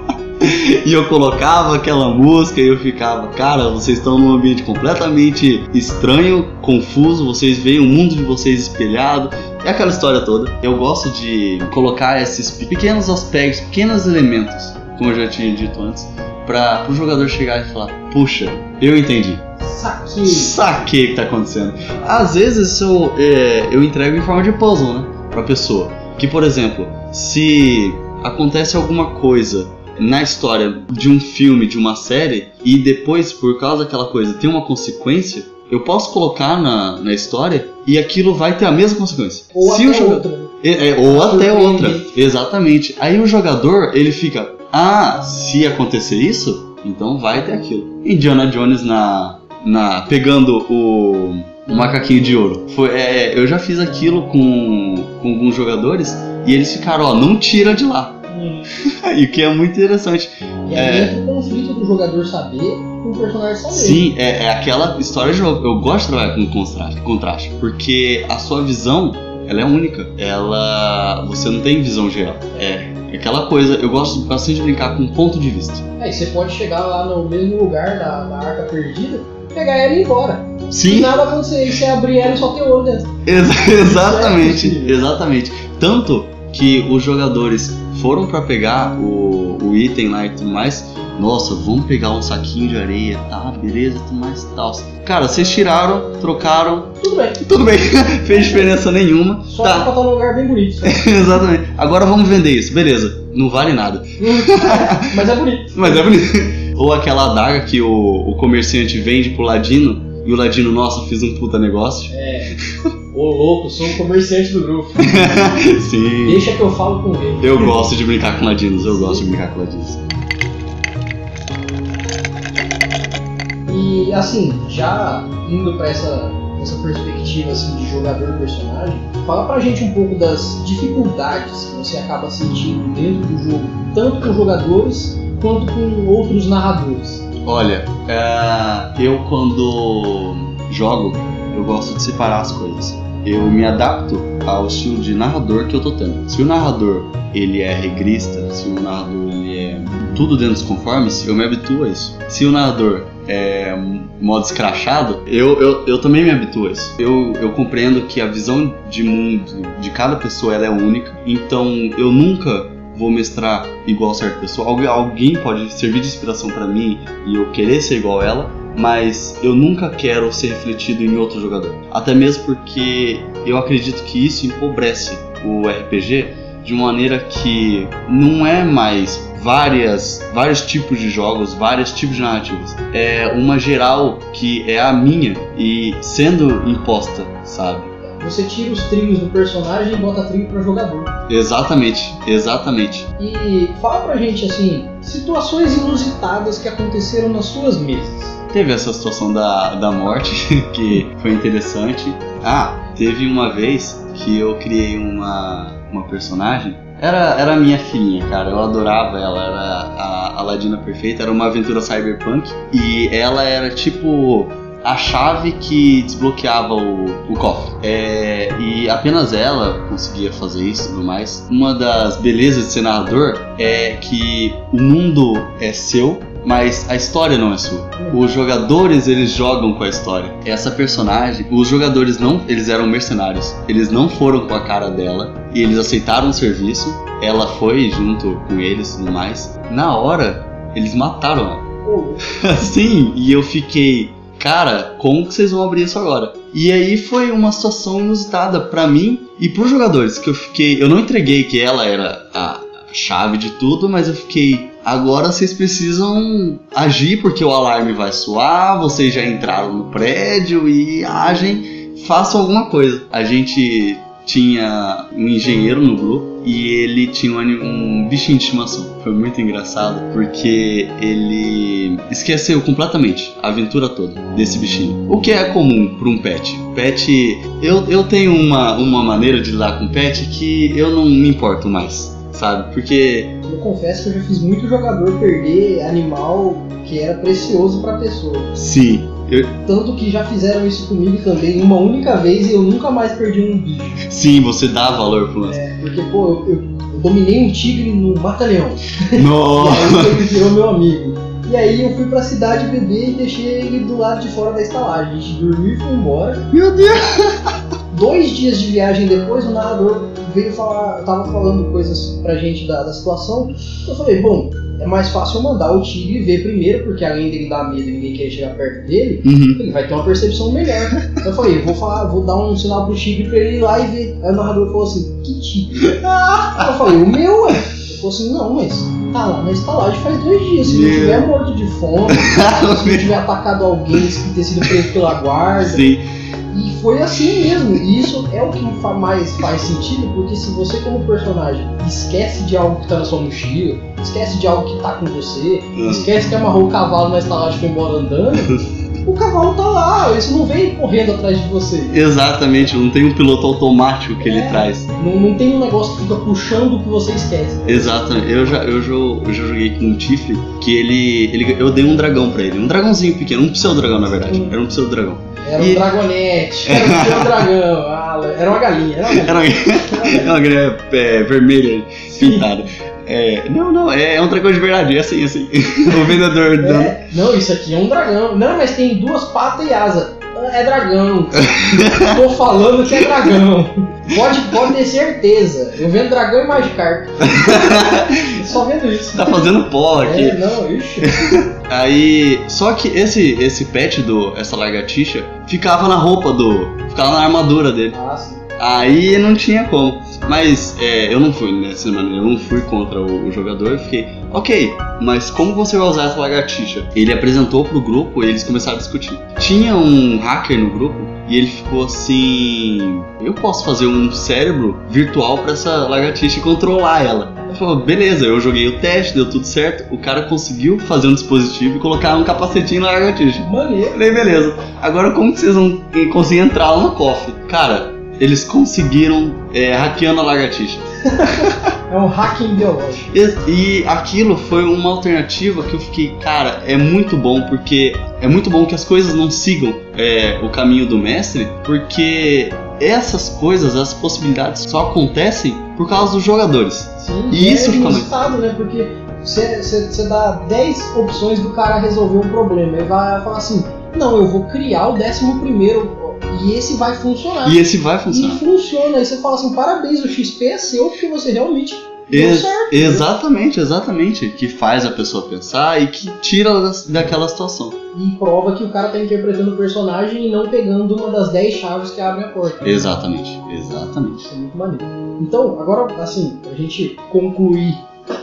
Speaker 2: [LAUGHS]
Speaker 3: E eu colocava aquela música e eu ficava, cara, vocês estão num ambiente completamente estranho, confuso, vocês veem o mundo de vocês espelhado. É aquela história toda. Eu gosto de colocar esses pequenos aspectos, pequenos elementos, como eu já tinha dito antes, para o jogador chegar e falar: Puxa, eu entendi.
Speaker 2: Saquei.
Speaker 3: Saquei o que tá acontecendo. Às vezes eu, é, eu entrego em forma de puzzle, né? Pra pessoa. Que, por exemplo, se acontece alguma coisa na história de um filme, de uma série, e depois, por causa daquela coisa, tem uma consequência, eu posso colocar na, na história e aquilo vai ter a mesma consequência.
Speaker 2: Ou
Speaker 3: se
Speaker 2: até
Speaker 3: o jogo-
Speaker 2: outra. né?
Speaker 3: é, é, ou até outra.
Speaker 2: Surpreendente.
Speaker 3: Exatamente. Aí o jogador, ele fica, ah, se acontecer isso, então vai ter aquilo. Indiana Jones na, na pegando o, o macaquinho de ouro. Foi, é, eu já fiz aquilo com, com alguns jogadores e eles ficaram, ó, não tira de lá. [LAUGHS] E o que é muito interessante.
Speaker 2: E aí
Speaker 3: É.
Speaker 2: entra o conflito do jogador saber com o personagem saber.
Speaker 3: Sim, é, é aquela história de jogo. Eu gosto de trabalhar com contraste, contraste, porque a sua visão, ela é única. Ela, você não tem visão geral. É aquela coisa. Eu gosto bastante de brincar com ponto de vista.
Speaker 2: Aí você pode chegar lá no mesmo lugar da, da arca perdida, pegar ela e ir embora. E
Speaker 3: Sim,
Speaker 2: nada vai acontecer. E você abrir ela e só ter ouro dentro.
Speaker 3: ex- exatamente,
Speaker 2: possível.
Speaker 3: exatamente. Tanto que os jogadores foram pra pegar o, o item lá e tudo mais. Nossa, vamos pegar um saquinho de areia, tá? Beleza, tudo mais e tal. Cara, vocês tiraram, trocaram,
Speaker 2: Tudo bem.
Speaker 3: tudo bem, [LAUGHS] fez diferença nenhuma.
Speaker 2: Só
Speaker 3: Tá.
Speaker 2: pra estar num lugar bem bonito. [LAUGHS]
Speaker 3: Exatamente. Agora vamos vender isso. Beleza. Não vale nada. [LAUGHS]
Speaker 2: Mas é bonito.
Speaker 3: Mas é bonito. Ou aquela adaga que o, o comerciante vende pro Ladino e o Ladino, nossa, fiz um puta negócio.
Speaker 2: É. Ô louco, sou um comerciante do grupo. [LAUGHS]
Speaker 3: Sim.
Speaker 2: Deixa que eu falo com ele.
Speaker 3: Eu gosto de brincar com Ladinos, eu gosto de brincar com Ladinos.
Speaker 2: E assim, já indo pra essa, essa perspectiva assim, de jogador-personagem, fala pra gente um pouco das dificuldades que você acaba sentindo dentro do jogo, tanto com jogadores quanto com outros narradores.
Speaker 3: Olha, é, eu quando jogo, eu gosto de separar as coisas. Eu me adapto ao estilo de narrador que eu tô tendo. Se o narrador ele é regrista, se o narrador ele é tudo dentro dos conformes, eu me habituo a isso. Se o narrador é modo escrachado, eu, eu, eu também me habituo a isso. Eu, eu compreendo que a visão de mundo de cada pessoa ela é única, então eu nunca vou mestrar igual certa pessoa. Algu- Alguém pode servir de inspiração pra mim e eu querer ser igual ela, mas eu nunca quero ser refletido em outro jogador. Até mesmo porque eu acredito que isso empobrece o RPG de uma maneira que não é mais várias vários tipos de jogos, vários tipos de narrativas. É uma geral que é a minha e sendo imposta, sabe?
Speaker 2: Você tira os trilhos do personagem e bota trilho pra jogador.
Speaker 3: Exatamente, exatamente.
Speaker 2: E fala pra gente assim, situações inusitadas que aconteceram nas suas mesas.
Speaker 3: Teve essa situação da, da morte, [LAUGHS] que foi interessante. Ah, teve uma vez que eu criei uma, uma personagem. Era, era a minha filhinha, cara. Eu adorava ela. Era a, a Ladina Perfeita. Era uma aventura cyberpunk. E ela era tipo a chave que desbloqueava o, o cofre. É, e apenas ela conseguia fazer isso e tudo mais. Uma das belezas de ser narrador é que o mundo é seu, mas a história não é sua. Os jogadores eles jogam com a história. Essa personagem, os jogadores não, eles eram mercenários. Eles não foram com a cara dela e eles aceitaram o serviço. Ela foi junto com eles e tudo mais. Na hora, eles mataram ela. [LAUGHS] Sim, e eu fiquei, cara, como que vocês vão abrir isso agora? E aí foi uma situação inusitada pra mim e pros jogadores, que eu fiquei, eu não entreguei que ela era a, chave de tudo, mas eu fiquei. Agora vocês precisam agir porque o alarme vai soar, vocês já entraram no prédio e agem, façam alguma coisa. A gente tinha um engenheiro no grupo e ele tinha um, um, bichinho de estimação. Foi muito engraçado porque ele esqueceu completamente a aventura toda desse bichinho. O que é comum para um pet? Pet, eu, eu tenho uma, uma maneira de lidar com pet que eu não me importo mais, sabe? Porque.
Speaker 2: Eu confesso que eu já fiz muito jogador perder animal que era precioso para pessoa.
Speaker 3: Sim.
Speaker 2: Eu... Tanto que já fizeram isso comigo também uma única vez e eu nunca mais perdi um bicho.
Speaker 3: Sim, você dá valor pro lance.
Speaker 2: É, porque, pô, eu, eu, eu dominei um tigre no Mata-Leão.
Speaker 3: Nossa! [LAUGHS]
Speaker 2: e aí ele virou meu amigo. E aí eu fui pra cidade beber e deixei ele do lado de fora da estalagem. A gente dormiu e foi embora.
Speaker 3: Meu Deus!
Speaker 2: Dois dias de viagem depois, o narrador veio falar, tava falando coisas pra gente da, da situação. Eu falei, bom, é mais fácil mandar o tigre ver primeiro, porque além dele dar medo e ninguém quer chegar perto dele,
Speaker 3: uhum.
Speaker 2: ele vai ter uma percepção melhor. eu falei, vou falar, vou dar um sinal pro tigre pra ele ir lá e ver. Aí o narrador falou assim, que tigre? eu falei, o meu é. Ele falou assim, não, mas tá lá na estalagem faz dois dias. Se yeah. não tiver morto de fome, [LAUGHS] se não tiver atacado alguém, se ter sido preso pela guarda.
Speaker 3: Sim.
Speaker 2: E foi assim mesmo. E isso é o que mais faz sentido, porque se você, como personagem, esquece de algo que tá na sua mochila, esquece de algo que tá com você, uhum. esquece que amarrou o cavalo na estalagem e foi embora andando. [LAUGHS] o cavalo tá lá, isso não vem correndo atrás de você.
Speaker 3: Exatamente, não tem um piloto automático que é, ele traz.
Speaker 2: Não, não tem um negócio que fica puxando o que você esquece.
Speaker 3: Exatamente, eu já, eu já, eu já joguei com um Tifle que ele, ele. Eu dei um dragão pra ele, um dragãozinho pequeno, um pseudo-dragão na verdade, hum. era um pseudo-dragão.
Speaker 2: Era um dragonete, era um pseudo-dragão, ah, [LAUGHS] era uma galinha, era uma galinha. Era uma,
Speaker 3: galinha é, vermelha, pintada. É, não, não, é, é, um dragão de verdade, é assim, assim. [LAUGHS] o vendedor.
Speaker 2: É, não, isso aqui é um dragão. Não, mas tem duas patas e asa. É dragão. [LAUGHS] Tô falando que é dragão. Pode, pode ter certeza. Eu vendo dragão e Magikarp. [LAUGHS] Só vendo isso.
Speaker 3: Tá fazendo pó aqui.
Speaker 2: É, não, ixi. [LAUGHS]
Speaker 3: Aí, só que esse esse pet do essa lagartixa ficava na roupa do, ficava na armadura dele.
Speaker 2: Ah, sim.
Speaker 3: Aí não tinha como. Mas é, eu não fui nessa maneira, eu não fui contra o, o, jogador, eu fiquei, ok, mas como você vai usar essa lagartixa? Ele apresentou pro grupo e eles começaram a discutir. Tinha um hacker no grupo e ele ficou assim: eu posso fazer um cérebro virtual para essa lagartixa e controlar ela. Ele falou, beleza, eu joguei o teste, deu tudo certo. O cara conseguiu fazer um dispositivo e colocar um capacetinho na lagartixa.
Speaker 2: Maneiro.
Speaker 3: Falei, beleza. Agora como que vocês vão conseguir entrar lá no cofre? Cara, eles conseguiram é, hackeando a lagartixa.
Speaker 2: é um hacking biológico.
Speaker 3: E, e, aquilo foi uma alternativa que eu fiquei, cara, é muito bom porque é muito bom que as coisas não sigam é, o caminho do mestre, porque essas coisas, as possibilidades só acontecem por causa dos jogadores.
Speaker 2: Sim, e é isso fica muito. né? Porque você dá 10 opções do cara resolver um problema. Ele vai falar assim: não, eu vou criar o décimo primeiro e esse vai funcionar.
Speaker 3: E esse vai funcionar.
Speaker 2: E funciona. Aí você fala assim: parabéns, o XP é seu porque você realmente.
Speaker 3: Ex certo, exatamente, né? exatamente. Que faz a pessoa pensar e que tira daquela situação.
Speaker 2: E prova que o cara tá interpretando o personagem e não pegando uma das 10 chaves que abrem a porta.
Speaker 3: Exatamente, exatamente.
Speaker 2: Isso é muito maneiro. Então, agora, assim, pra gente concluir,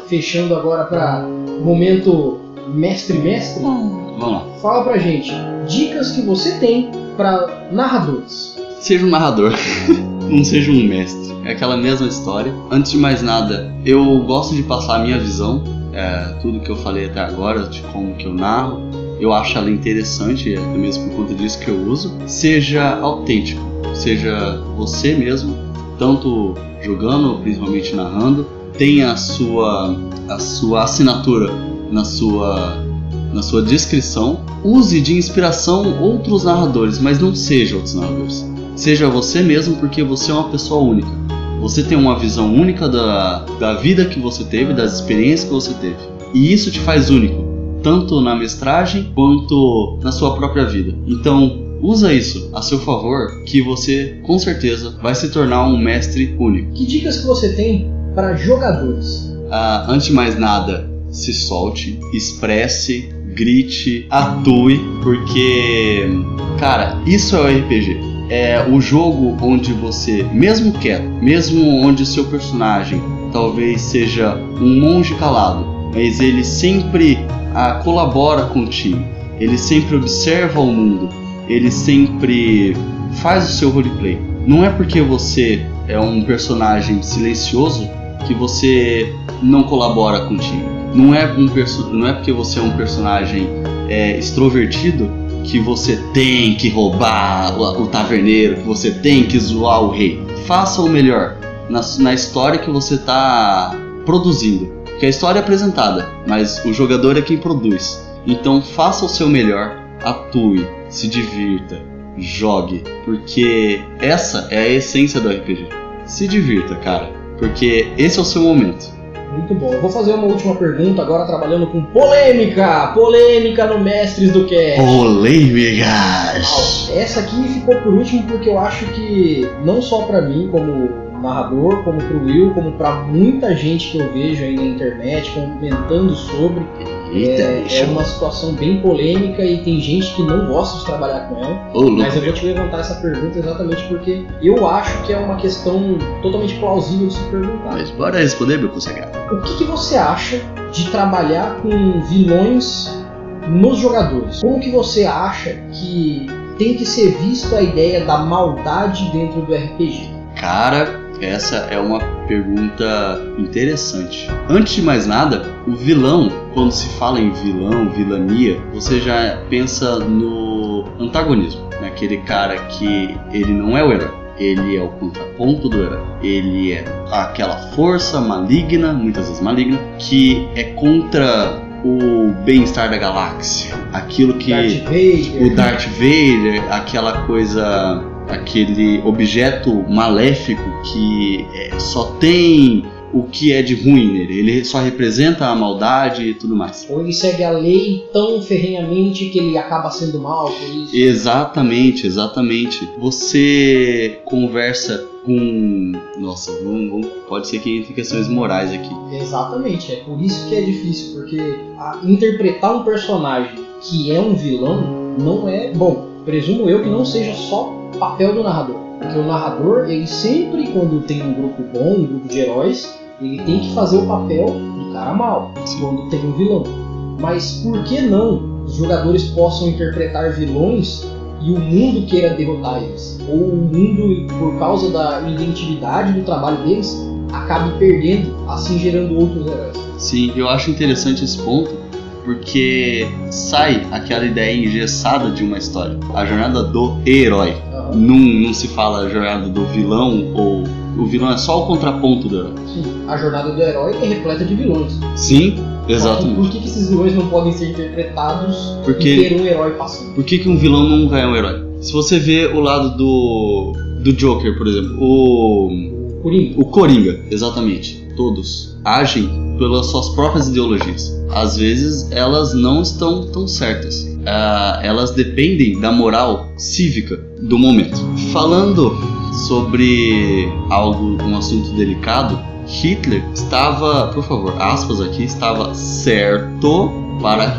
Speaker 2: fechando agora pra momento mestre-mestre.
Speaker 3: Vamos lá.
Speaker 2: Fala pra gente dicas que você tem para narradores.
Speaker 3: Seja um narrador, [LAUGHS] não seja um mestre. É aquela mesma história. Antes de mais nada, eu gosto de passar a minha visão, é, tudo que eu falei até agora, de como que eu narro. Eu acho ela interessante, até mesmo por conta disso que eu uso. Seja autêntico, seja você mesmo, tanto jogando, principalmente narrando. Tenha a sua, a sua assinatura na sua na sua descrição, use de inspiração outros narradores, mas não seja outros narradores. Seja você mesmo, porque você é uma pessoa única. Você tem uma visão única da, da vida que você teve, das experiências que você teve. E isso te faz único, tanto na mestragem quanto na sua própria vida. Então, usa isso a seu favor, que você com certeza vai se tornar um mestre único.
Speaker 2: Que dicas que você tem para jogadores?
Speaker 3: Ah, antes de mais nada, se solte, expresse, grite, atue, porque, cara, isso é o RPG. É o jogo onde você, mesmo quieto, mesmo onde seu personagem talvez seja um monge calado, mas ele sempre ah, colabora com o time, ele sempre observa o mundo, ele sempre faz o seu roleplay. Não é porque você é um personagem silencioso que você não colabora com o time. Não é, um não é porque você é um personagem é, extrovertido que você tem que roubar o, o, taverneiro, que você tem que zoar o rei. Faça o melhor na, na história que você está produzindo. Porque a história é apresentada, mas o jogador é quem produz. Então faça o seu melhor, atue, se divirta, jogue, porque essa é a essência do RPG. Se divirta, cara, porque esse é o seu momento.
Speaker 2: Muito bom. Eu vou fazer uma última pergunta agora trabalhando com polêmica. Polêmica no Mestres do Cast.
Speaker 3: Polêmicas.
Speaker 2: Essa aqui ficou por último porque eu acho que não só para mim como narrador, como pro Will, como para muita gente que eu vejo aí na internet comentando sobre,
Speaker 3: Eita,
Speaker 2: é, é, uma situação bem polêmica e tem gente que não gosta de trabalhar com ela.
Speaker 3: Ô,
Speaker 2: mas eu vou te levantar essa pergunta exatamente porque eu acho que é uma questão totalmente plausível de se perguntar.
Speaker 3: Mas bora responder, meu consagrado.
Speaker 2: O que, que você acha de trabalhar com vilões nos jogadores? Como que você acha que tem que ser vista a ideia da maldade dentro do RPG?
Speaker 3: Cara, essa é uma pergunta interessante. Antes de mais nada, o vilão, quando se fala em vilão, vilania, você já pensa no antagonismo, naquele cara que ele não é o herói. Ele é o contraponto do herói. Ele é aquela força maligna, muitas vezes maligna, que é contra o bem-estar da galáxia. Aquilo que.
Speaker 2: Darth Vader.
Speaker 3: O Darth Vader, aquela coisa aquele objeto maléfico que é, só tem o que é de ruim nele. Ele só representa a maldade e tudo mais.
Speaker 2: Ou ele segue a lei tão ferrenhamente que ele acaba sendo mal por isso.
Speaker 3: Exatamente, exatamente. Você conversa com. Nossa, vamos, pode ser que entre questões morais aqui.
Speaker 2: Exatamente, é por isso que é difícil, porque interpretar um personagem que é um vilão não é. Bom, presumo eu que não seja só papel do narrador. Porque o narrador, ele sempre, quando tem um grupo bom, um grupo de heróis, ele tem que fazer o papel do cara mal, quando tem um vilão. Mas por que não os jogadores possam interpretar vilões e o mundo queira derrotar eles? Ou o mundo, por causa da identidade do trabalho deles, acabe perdendo, assim gerando outros heróis?
Speaker 3: Sim, eu acho interessante esse ponto, porque sai aquela ideia engessada de uma história, a jornada do herói. Não, não se fala a jornada do vilão ou o vilão é só o contraponto da.
Speaker 2: Sim, a jornada do herói é repleta de vilões.
Speaker 3: Sim, exatamente.
Speaker 2: Por que, que esses vilões não podem ser interpretados
Speaker 3: Porque,
Speaker 2: e ter um herói passivo?
Speaker 3: Por que, que um vilão nunca é um herói? Se você vê o lado do. do Joker, por exemplo, o.
Speaker 2: Coringa.
Speaker 3: O Coringa, exatamente. Todos agem pelas suas próprias ideologias. Às vezes elas não estão tão certas. Uh, elas dependem da moral cívica do momento. Falando sobre algo, um assunto delicado, Hitler estava, por favor, aspas aqui, estava certo para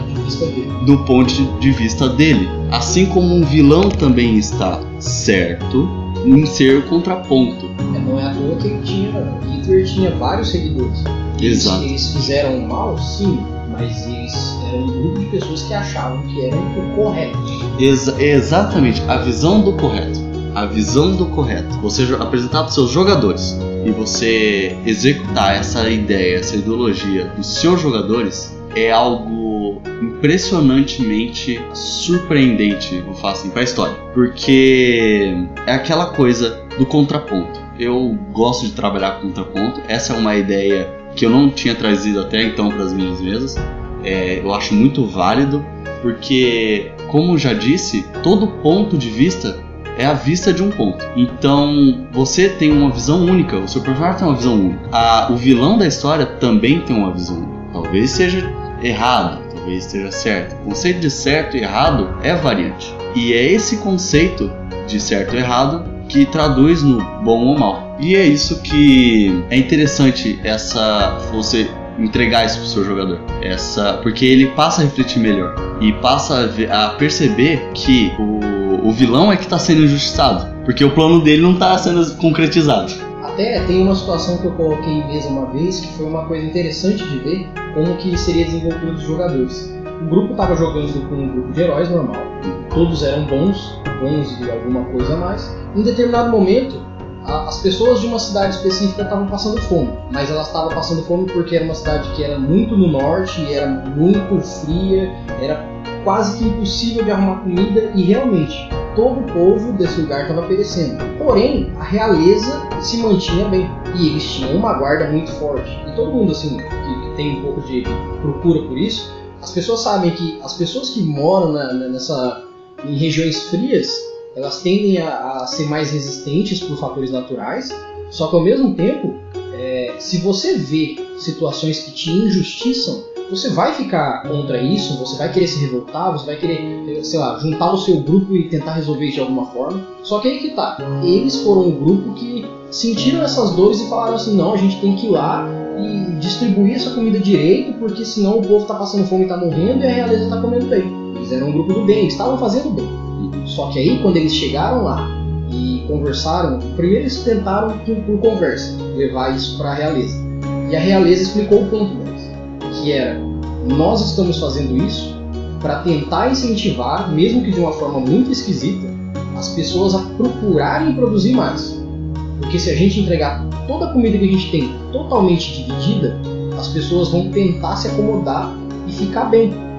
Speaker 3: do ponto de vista dele. Assim como um vilão também está certo em ser contraponto.
Speaker 2: Não é à toa que ele tinha, Hitler tinha vários seguidores.
Speaker 3: Exato.
Speaker 2: Eles, eles fizeram mal, sim, mas eles eram um grupo de pessoas que achavam que eram o correto.
Speaker 3: Exa exatamente, a visão do correto. A visão do correto. Você apresentar para os seus jogadores e você executar essa ideia, essa ideologia dos seus jogadores é algo impressionantemente surpreendente, vou falar assim, para a história. Porque é aquela coisa do contraponto. Eu gosto de trabalhar com contraponto. Essa é uma ideia que eu não tinha trazido até então para as minhas mesas é, eu acho muito válido, porque, como já disse, todo ponto de vista é a vista de um ponto. Então você tem uma visão única, o seu personagem tem uma visão única. A, o vilão da história também tem uma visão única. Talvez seja errado, talvez esteja certo. O conceito de certo e errado é variante. E é esse conceito de certo e errado que traduz no bom ou mal. E é isso que é interessante essa você entregar isso pro seu jogador. Essa, porque ele passa a refletir melhor e passa a, ver, a perceber que o, o vilão é que está sendo injustiçado, porque o plano dele não está sendo concretizado.
Speaker 2: Até tem uma situação que eu coloquei mesa uma vez que foi uma coisa interessante de ver como que seria desenvolvido os jogadores. O grupo estava jogando com um grupo de heróis normal, todos eram bons, bons e alguma coisa a mais. Em determinado momento, a, as pessoas de uma cidade específica estavam passando fome, mas elas estavam passando fome porque era uma cidade que era muito no norte, era muito fria, era quase que impossível de arrumar comida e realmente todo o povo desse lugar estava perecendo. Porém, a realeza se mantinha bem e eles tinham uma guarda muito forte. E todo mundo assim que, que tem um pouco de procura por isso, as pessoas sabem que as pessoas que moram na, nessa em regiões frias, elas tendem a, a, ser mais resistentes por fatores naturais. Só que ao mesmo tempo, é, se você vê situações que te injustiçam, você vai ficar contra isso, você vai querer se revoltar, você vai querer, sei lá, juntar o seu grupo e tentar resolver isso de alguma forma. Só que aí que tá, eles foram um grupo que sentiram essas dores e falaram assim: não, a gente tem que ir lá e distribuir essa comida direito, porque senão o povo tá passando fome e tá morrendo e a realeza tá comendo bem. Eles eram um grupo do bem, estavam fazendo bem. Só que aí, quando eles chegaram lá e conversaram, primeiro eles tentaram por, por conversa levar isso para a realeza. E a realeza explicou o ponto deles que era nós estamos fazendo isso para tentar incentivar, mesmo que de uma forma muito esquisita, as pessoas a procurarem produzir mais. Porque se a gente entregar toda a comida que a gente tem totalmente dividida, as pessoas vão tentar se acomodar e ficar bem.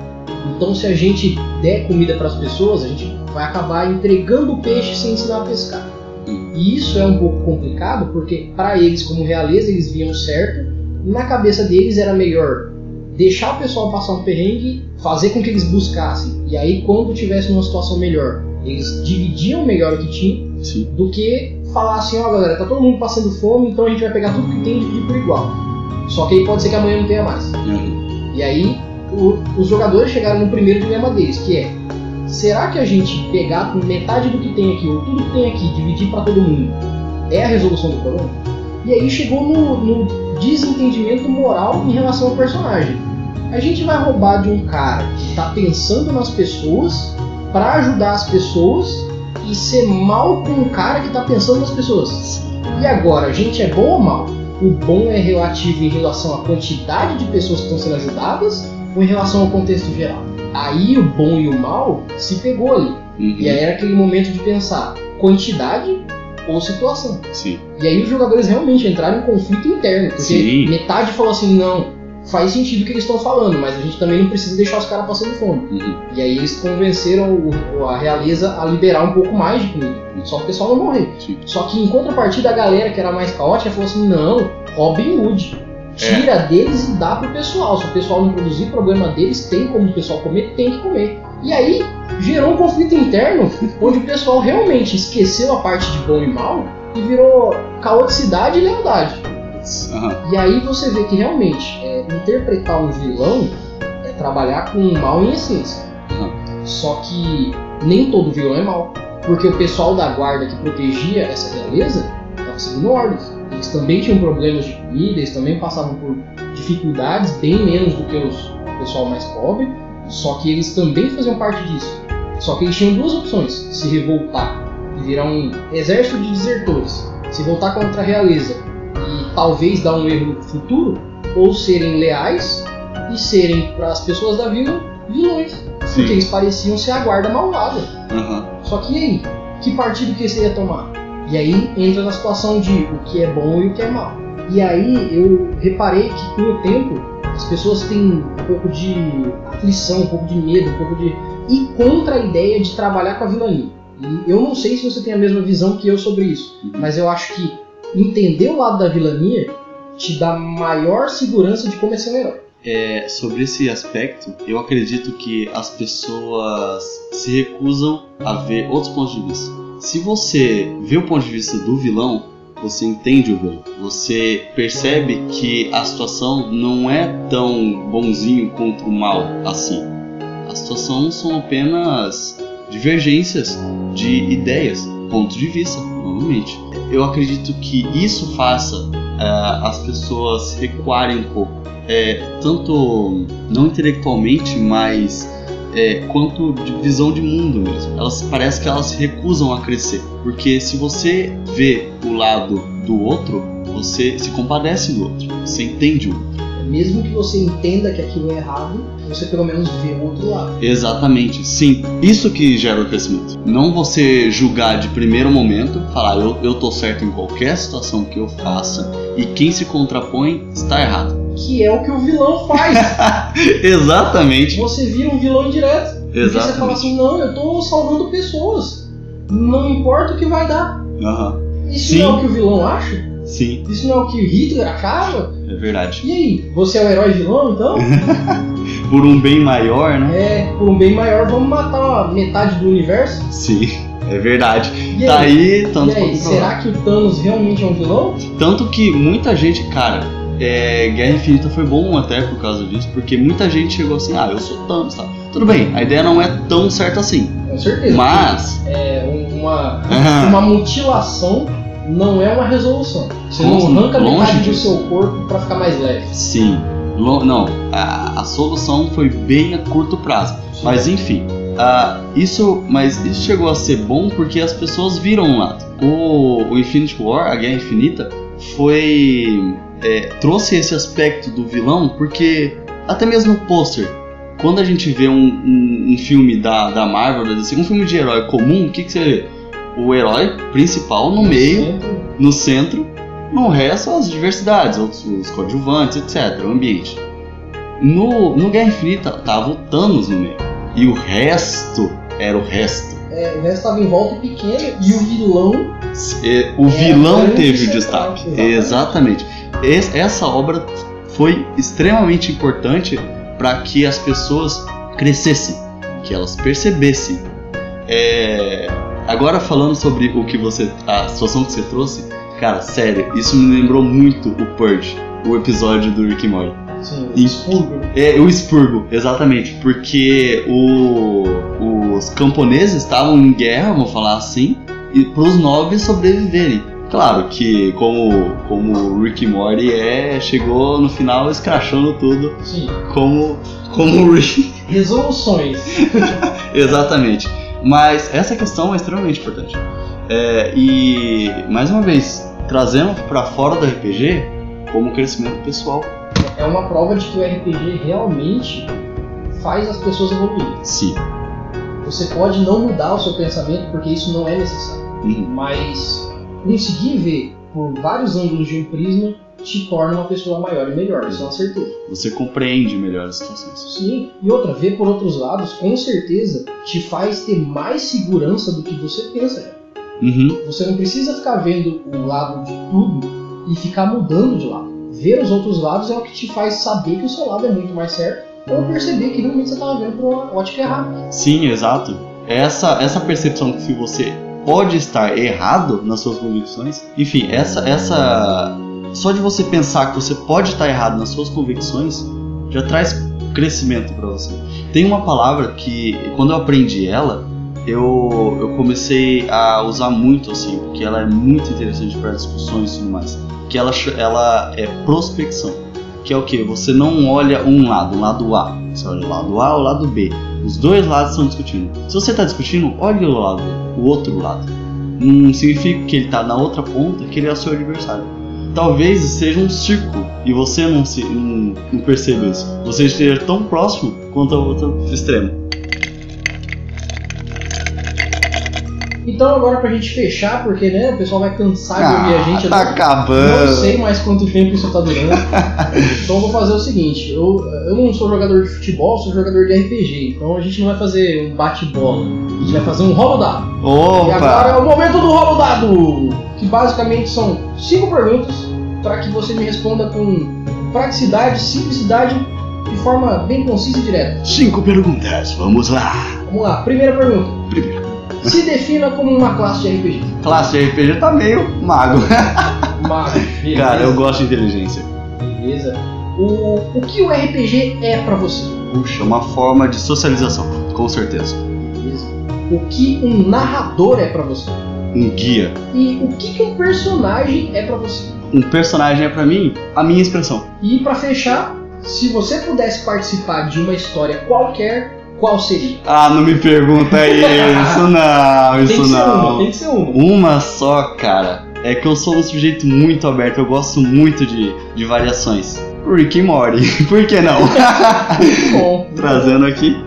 Speaker 2: Então, se a gente der comida para as pessoas, a gente vai acabar entregando o peixe sem ensinar a pescar. E isso é um pouco complicado porque, para eles, como realeza, eles viam certo, na cabeça deles era melhor deixar o pessoal passar um perrengue, fazer com que eles buscassem. E aí, quando tivesse uma situação melhor, eles dividiam melhor o que tinham, Sim. do que falar assim: ó, oh, galera, tá todo mundo passando fome, então a gente vai pegar tudo que tem e dividir por igual. Só que aí pode ser que amanhã não tenha mais. Uhum. E aí, o, os jogadores chegaram no primeiro dilema deles, que é: será que a gente pegar metade do que tem aqui, ou tudo que tem aqui, dividir para todo mundo, é a resolução do problema? E aí chegou no, no desentendimento moral em relação ao personagem. A gente vai roubar de um cara que está pensando nas pessoas para ajudar as pessoas e ser mal com um cara que está pensando nas pessoas. E agora, a gente é bom ou mal? O bom é relativo em relação à quantidade de pessoas que estão sendo ajudadas em relação ao contexto geral? Aí o bom e o mal se pegou ali. Uhum. E aí era aquele momento de pensar quantidade ou situação.
Speaker 3: Sim.
Speaker 2: E aí os jogadores realmente entraram em conflito interno, porque Sim. metade falou assim, não, faz sentido o que eles estão falando, mas a gente também não precisa deixar os caras passando fome. Uhum. E aí eles convenceram o, a realeza a liberar um pouco mais de comida, só para o pessoal não morrer. Sim. Só que em contrapartida a galera que era mais caótica falou assim, não, Robin Hood. Tira é. deles e dá pro pessoal. Se o pessoal não produzir problema deles, tem como o pessoal comer, tem que comer. E aí gerou um conflito interno [LAUGHS] onde o pessoal realmente esqueceu a parte de bom e mal e virou caoticidade e lealdade. Uhum. E aí você vê que realmente é, interpretar um vilão é trabalhar com o mal em essência. Uhum. Só que nem todo vilão é mal. Porque o pessoal da guarda que protegia essa realeza estava seguindo ordens. Eles também tinham problemas de comida, eles também passavam por dificuldades bem menos do que os, o pessoal mais pobre só que eles também faziam parte disso. Só que eles tinham duas opções: se revoltar e virar um exército de desertores, se voltar contra a realeza e talvez dar um erro no futuro, ou serem leais e serem para as pessoas da vila vilões. Sim. Porque eles pareciam ser a guarda malvada. Uhum. Só que e aí? Que partido que você ia tomar? E aí entra na situação de o que é bom e o que é mal. E aí eu reparei que com o tempo as pessoas têm um pouco de aflição, um pouco de medo, um pouco de. ir contra a ideia de trabalhar com a vilania. E eu não sei se você tem a mesma visão que eu sobre isso, mas eu acho que entender o lado da vilania te dá maior segurança de como é ser um herói.
Speaker 3: É, sobre esse aspecto, eu acredito que as pessoas se recusam a ver outros pontos de vista. Se você vê o ponto de vista do vilão, você entende o vilão. Você percebe que a situação não é tão bonzinho contra o mal assim. A situação são apenas divergências de ideias, pontos de vista, novamente. Eu acredito que isso faça uh, as pessoas recuarem um pouco, é, tanto não intelectualmente, mas é, quanto de visão de mundo mesmo. Elas parece que elas recusam a crescer, porque se você vê o lado do outro, você se compadece do outro, você entende o outro.
Speaker 2: Mesmo que você entenda que aquilo é errado, você pelo menos vê o outro lado.
Speaker 3: Exatamente, sim. Isso que gera o crescimento. Não você julgar de primeiro momento, falar eu, eu tô certo em qualquer situação que eu faça e quem se contrapõe está errado.
Speaker 2: Que é o que o vilão faz. [LAUGHS]
Speaker 3: Exatamente.
Speaker 2: Você vira um vilão indireto. Porque você
Speaker 3: Exatamente.
Speaker 2: fala assim, não, eu tô salvando pessoas. Não importa o que vai dar.
Speaker 3: Aham.
Speaker 2: Isso
Speaker 3: Sim.
Speaker 2: não é o que o vilão acha?
Speaker 3: Sim,
Speaker 2: Isso não é o que Hitler achava?
Speaker 3: é verdade.
Speaker 2: E aí, você é o herói vilão então? [LAUGHS]
Speaker 3: Por um bem maior, né?
Speaker 2: é, por um bem maior, vamos matar metade do universo?
Speaker 3: Sim, é verdade.
Speaker 2: E
Speaker 3: Tá
Speaker 2: aí?
Speaker 3: aí, tanto
Speaker 2: e aí, será que o Thanos realmente é um vilão?
Speaker 3: Tanto que muita gente, cara, é, Guerra Infinita foi bom até por causa disso, porque muita gente chegou assim, ah, eu sou Thanos, tá? Tudo bem, a ideia não é tão certa assim,
Speaker 2: Com certeza.
Speaker 3: mas...
Speaker 2: É um- uma, [LAUGHS] uma mutilação não é uma resolução. Você não arranca metade do seu corpo pra ficar mais leve.
Speaker 3: Sim, não, a, a solução foi bem a curto prazo, mas enfim... ah, isso, mas isso chegou a ser bom porque as pessoas viram um lado. O, o Infinity War, a Guerra Infinita, foi é, trouxe esse aspecto do vilão porque até mesmo o pôster quando a gente vê um, um- um filme da, da Marvel, da DC, um filme de herói comum, o que, que você vê? O herói principal no meio,
Speaker 2: Sempre.
Speaker 3: no centro, no resto as diversidades, outros, os coadjuvantes, etc., o ambiente. No, no Guerra Infinita tava o Thanos no meio, e o resto era o resto.
Speaker 2: É, o resto tava em volta e pequeno e o vilão
Speaker 3: É, O vilão teve o destaque.
Speaker 2: exatamente.
Speaker 3: Exatamente. Es- Essa obra foi extremamente importante para que as pessoas crescessem, que elas percebessem. É, Agora falando sobre o que você, a situação que você trouxe, cara, sério, isso me lembrou muito o Purge, o episódio do Rick Morty.
Speaker 2: assim,
Speaker 3: E-
Speaker 2: expurgo.
Speaker 3: É, o expurgo, exatamente, porque o- os camponeses estavam em guerra, vamos falar assim, e para os nobres sobreviverem. Claro que como como o Rick Morty é, chegou no final escrachando tudo
Speaker 2: Sim.
Speaker 3: como como o Rick.
Speaker 2: Resoluções. [LAUGHS]
Speaker 3: Exatamente. Mas essa questão é extremamente importante. É, e mais uma vez trazendo para fora do RPG como crescimento pessoal.
Speaker 2: É uma prova de que o RPG realmente faz as pessoas evoluírem.
Speaker 3: Sim.
Speaker 2: Você pode não mudar o seu pensamento porque isso não é necessário.
Speaker 3: Uhum.
Speaker 2: Mas conseguir ver por vários ângulos de um prisma te torna uma pessoa maior e melhor, isso é uma certeza.
Speaker 3: Você compreende melhor as situações.
Speaker 2: Sim, e outra, ver por outros lados, com certeza, te faz ter mais segurança do que você pensa.
Speaker 3: Uhum.
Speaker 2: Você não precisa ficar vendo o lado de tudo e ficar mudando de lado. Ver os outros lados é o que te faz saber que o seu lado é muito mais certo ou perceber que realmente você estava vendo por uma ótica errada.
Speaker 3: Sim, exato. Essa, essa percepção que você pode estar errado nas suas convicções, enfim, essa, essa. Só de você pensar que você pode estar errado nas suas convicções já traz crescimento para você. Tem uma palavra que, quando eu aprendi ela, eu, eu comecei a usar muito assim, porque ela é muito interessante para discussões e tudo mais. Que ela, ela é prospecção. Que é o que? Você não olha um lado, um lado A. Você olha o lado A ou o lado B. Os dois lados estão discutindo. Se você está discutindo, olhe o lado, o outro lado. Não significa que ele está na outra ponta que ele é o seu adversário. Talvez seja um círculo e você não, se, não, não perceba isso. Você esteja tão próximo quanto ao outro extremo.
Speaker 2: Então agora pra gente fechar, porque né, o pessoal vai cansar de ouvir a gente. eu
Speaker 3: tá
Speaker 2: não-
Speaker 3: acabando.
Speaker 2: Não sei mais quanto tempo isso tá durando. [LAUGHS] então eu vou fazer o seguinte: eu, eu não sou jogador de futebol, sou jogador de RPG. Então a gente não vai fazer um bate-bola. A gente vai fazer um rolo dado. E agora é
Speaker 3: Opa!
Speaker 2: o momento do rolo dado! Que basicamente são cinco perguntas para que você me responda com praticidade, simplicidade, de forma bem concisa e direta.
Speaker 3: Cinco perguntas, vamos lá.
Speaker 2: Vamos lá, primeira pergunta.
Speaker 3: Primeiro.
Speaker 2: Se defina como uma classe de RPG.
Speaker 3: Classe de RPG tá meio mago. [LAUGHS]
Speaker 2: Mago. beleza.
Speaker 3: Cara, eu gosto de inteligência.
Speaker 2: Beleza. O, o que o RPG é pra você?
Speaker 3: Puxa, uma forma de socialização, com certeza.
Speaker 2: Beleza. O que um narrador é pra você?
Speaker 3: Um guia.
Speaker 2: E o que, que um personagem é pra você?
Speaker 3: Um personagem é pra mim a minha expressão.
Speaker 2: E pra fechar, se você pudesse participar de uma história qualquer, qual seria?
Speaker 3: Ah, não me pergunta [LAUGHS] isso, não,
Speaker 2: tem
Speaker 3: isso
Speaker 2: que ser uma,
Speaker 3: não.
Speaker 2: tem que ser uma.
Speaker 3: Uma só, cara. É que eu sou um sujeito muito aberto, eu gosto muito de, de variações. Rick e Morty, [LAUGHS] por que não?
Speaker 2: Muito bom.
Speaker 3: Trazendo aqui.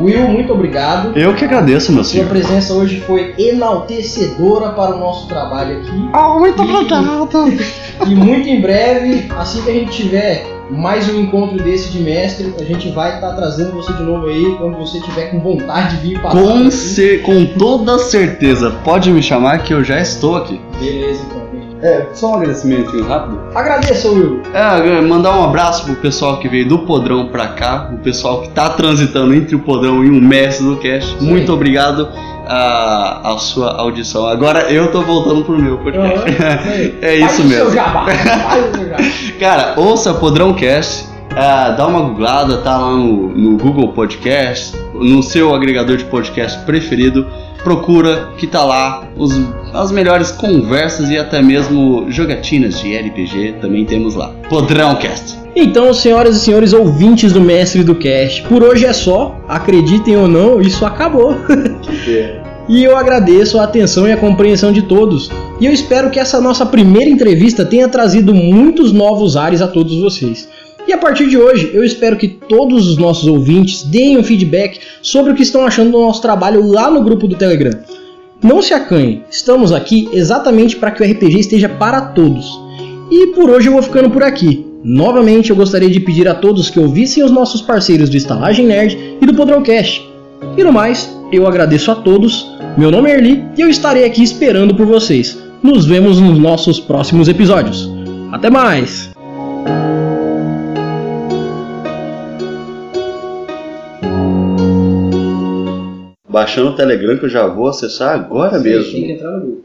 Speaker 2: Will, muito obrigado.
Speaker 3: Eu que agradeço, meu
Speaker 2: Sua
Speaker 3: senhor.
Speaker 2: presença hoje foi enaltecedora para o nosso trabalho aqui.
Speaker 3: Ah, muito
Speaker 2: obrigado. [LAUGHS] E muito em breve, assim que a gente tiver mais um encontro desse de mestre, a gente vai estar trazendo você de novo aí quando você tiver com vontade de vir para
Speaker 3: Com, cer- com toda certeza, pode me chamar que eu já estou aqui.
Speaker 2: Beleza, então.
Speaker 3: É, só um agradecimento rápido.
Speaker 2: Agradeço, Will.
Speaker 3: É, mandar um abraço pro pessoal que veio do Podrão pra cá, o pessoal que tá transitando entre o Podrão e o mestre do cast.
Speaker 2: Sim.
Speaker 3: Muito obrigado a, a sua audição. Agora eu tô voltando pro meu podcast. [LAUGHS] É isso
Speaker 2: Faz
Speaker 3: mesmo.
Speaker 2: seu jabá. Faz o seu jabá. [LAUGHS]
Speaker 3: Cara, ouça Podrão Cast, ah, dá uma googlada, tá lá no, no Google Podcast, no seu agregador de podcast preferido. Procura que tá lá os- as melhores conversas e até mesmo jogatinas de RPG também temos lá. Podrão Cast.
Speaker 2: Então, senhoras e senhores ouvintes do Mestre do Cast, por hoje é só. Acreditem ou não, isso acabou. [LAUGHS] E eu agradeço a atenção e a compreensão de todos. E eu espero que essa nossa primeira entrevista tenha trazido muitos novos ares a todos vocês. E a partir de hoje, eu espero que todos os nossos ouvintes deem um feedback sobre o que estão achando do nosso trabalho lá no grupo do Telegram. Não se acanhem, estamos aqui exatamente para que o RPG esteja para todos. E por hoje eu vou ficando por aqui. Novamente eu gostaria de pedir a todos que ouvissem os nossos parceiros do Estalagem Nerd e do Podrocast. E no mais, eu agradeço a todos. Meu nome é Erli e eu estarei aqui esperando por vocês. Nos vemos nos nossos próximos episódios. Até mais!
Speaker 3: Baixando o Telegram que eu já vou acessar agora mesmo.
Speaker 2: entrar no grupo.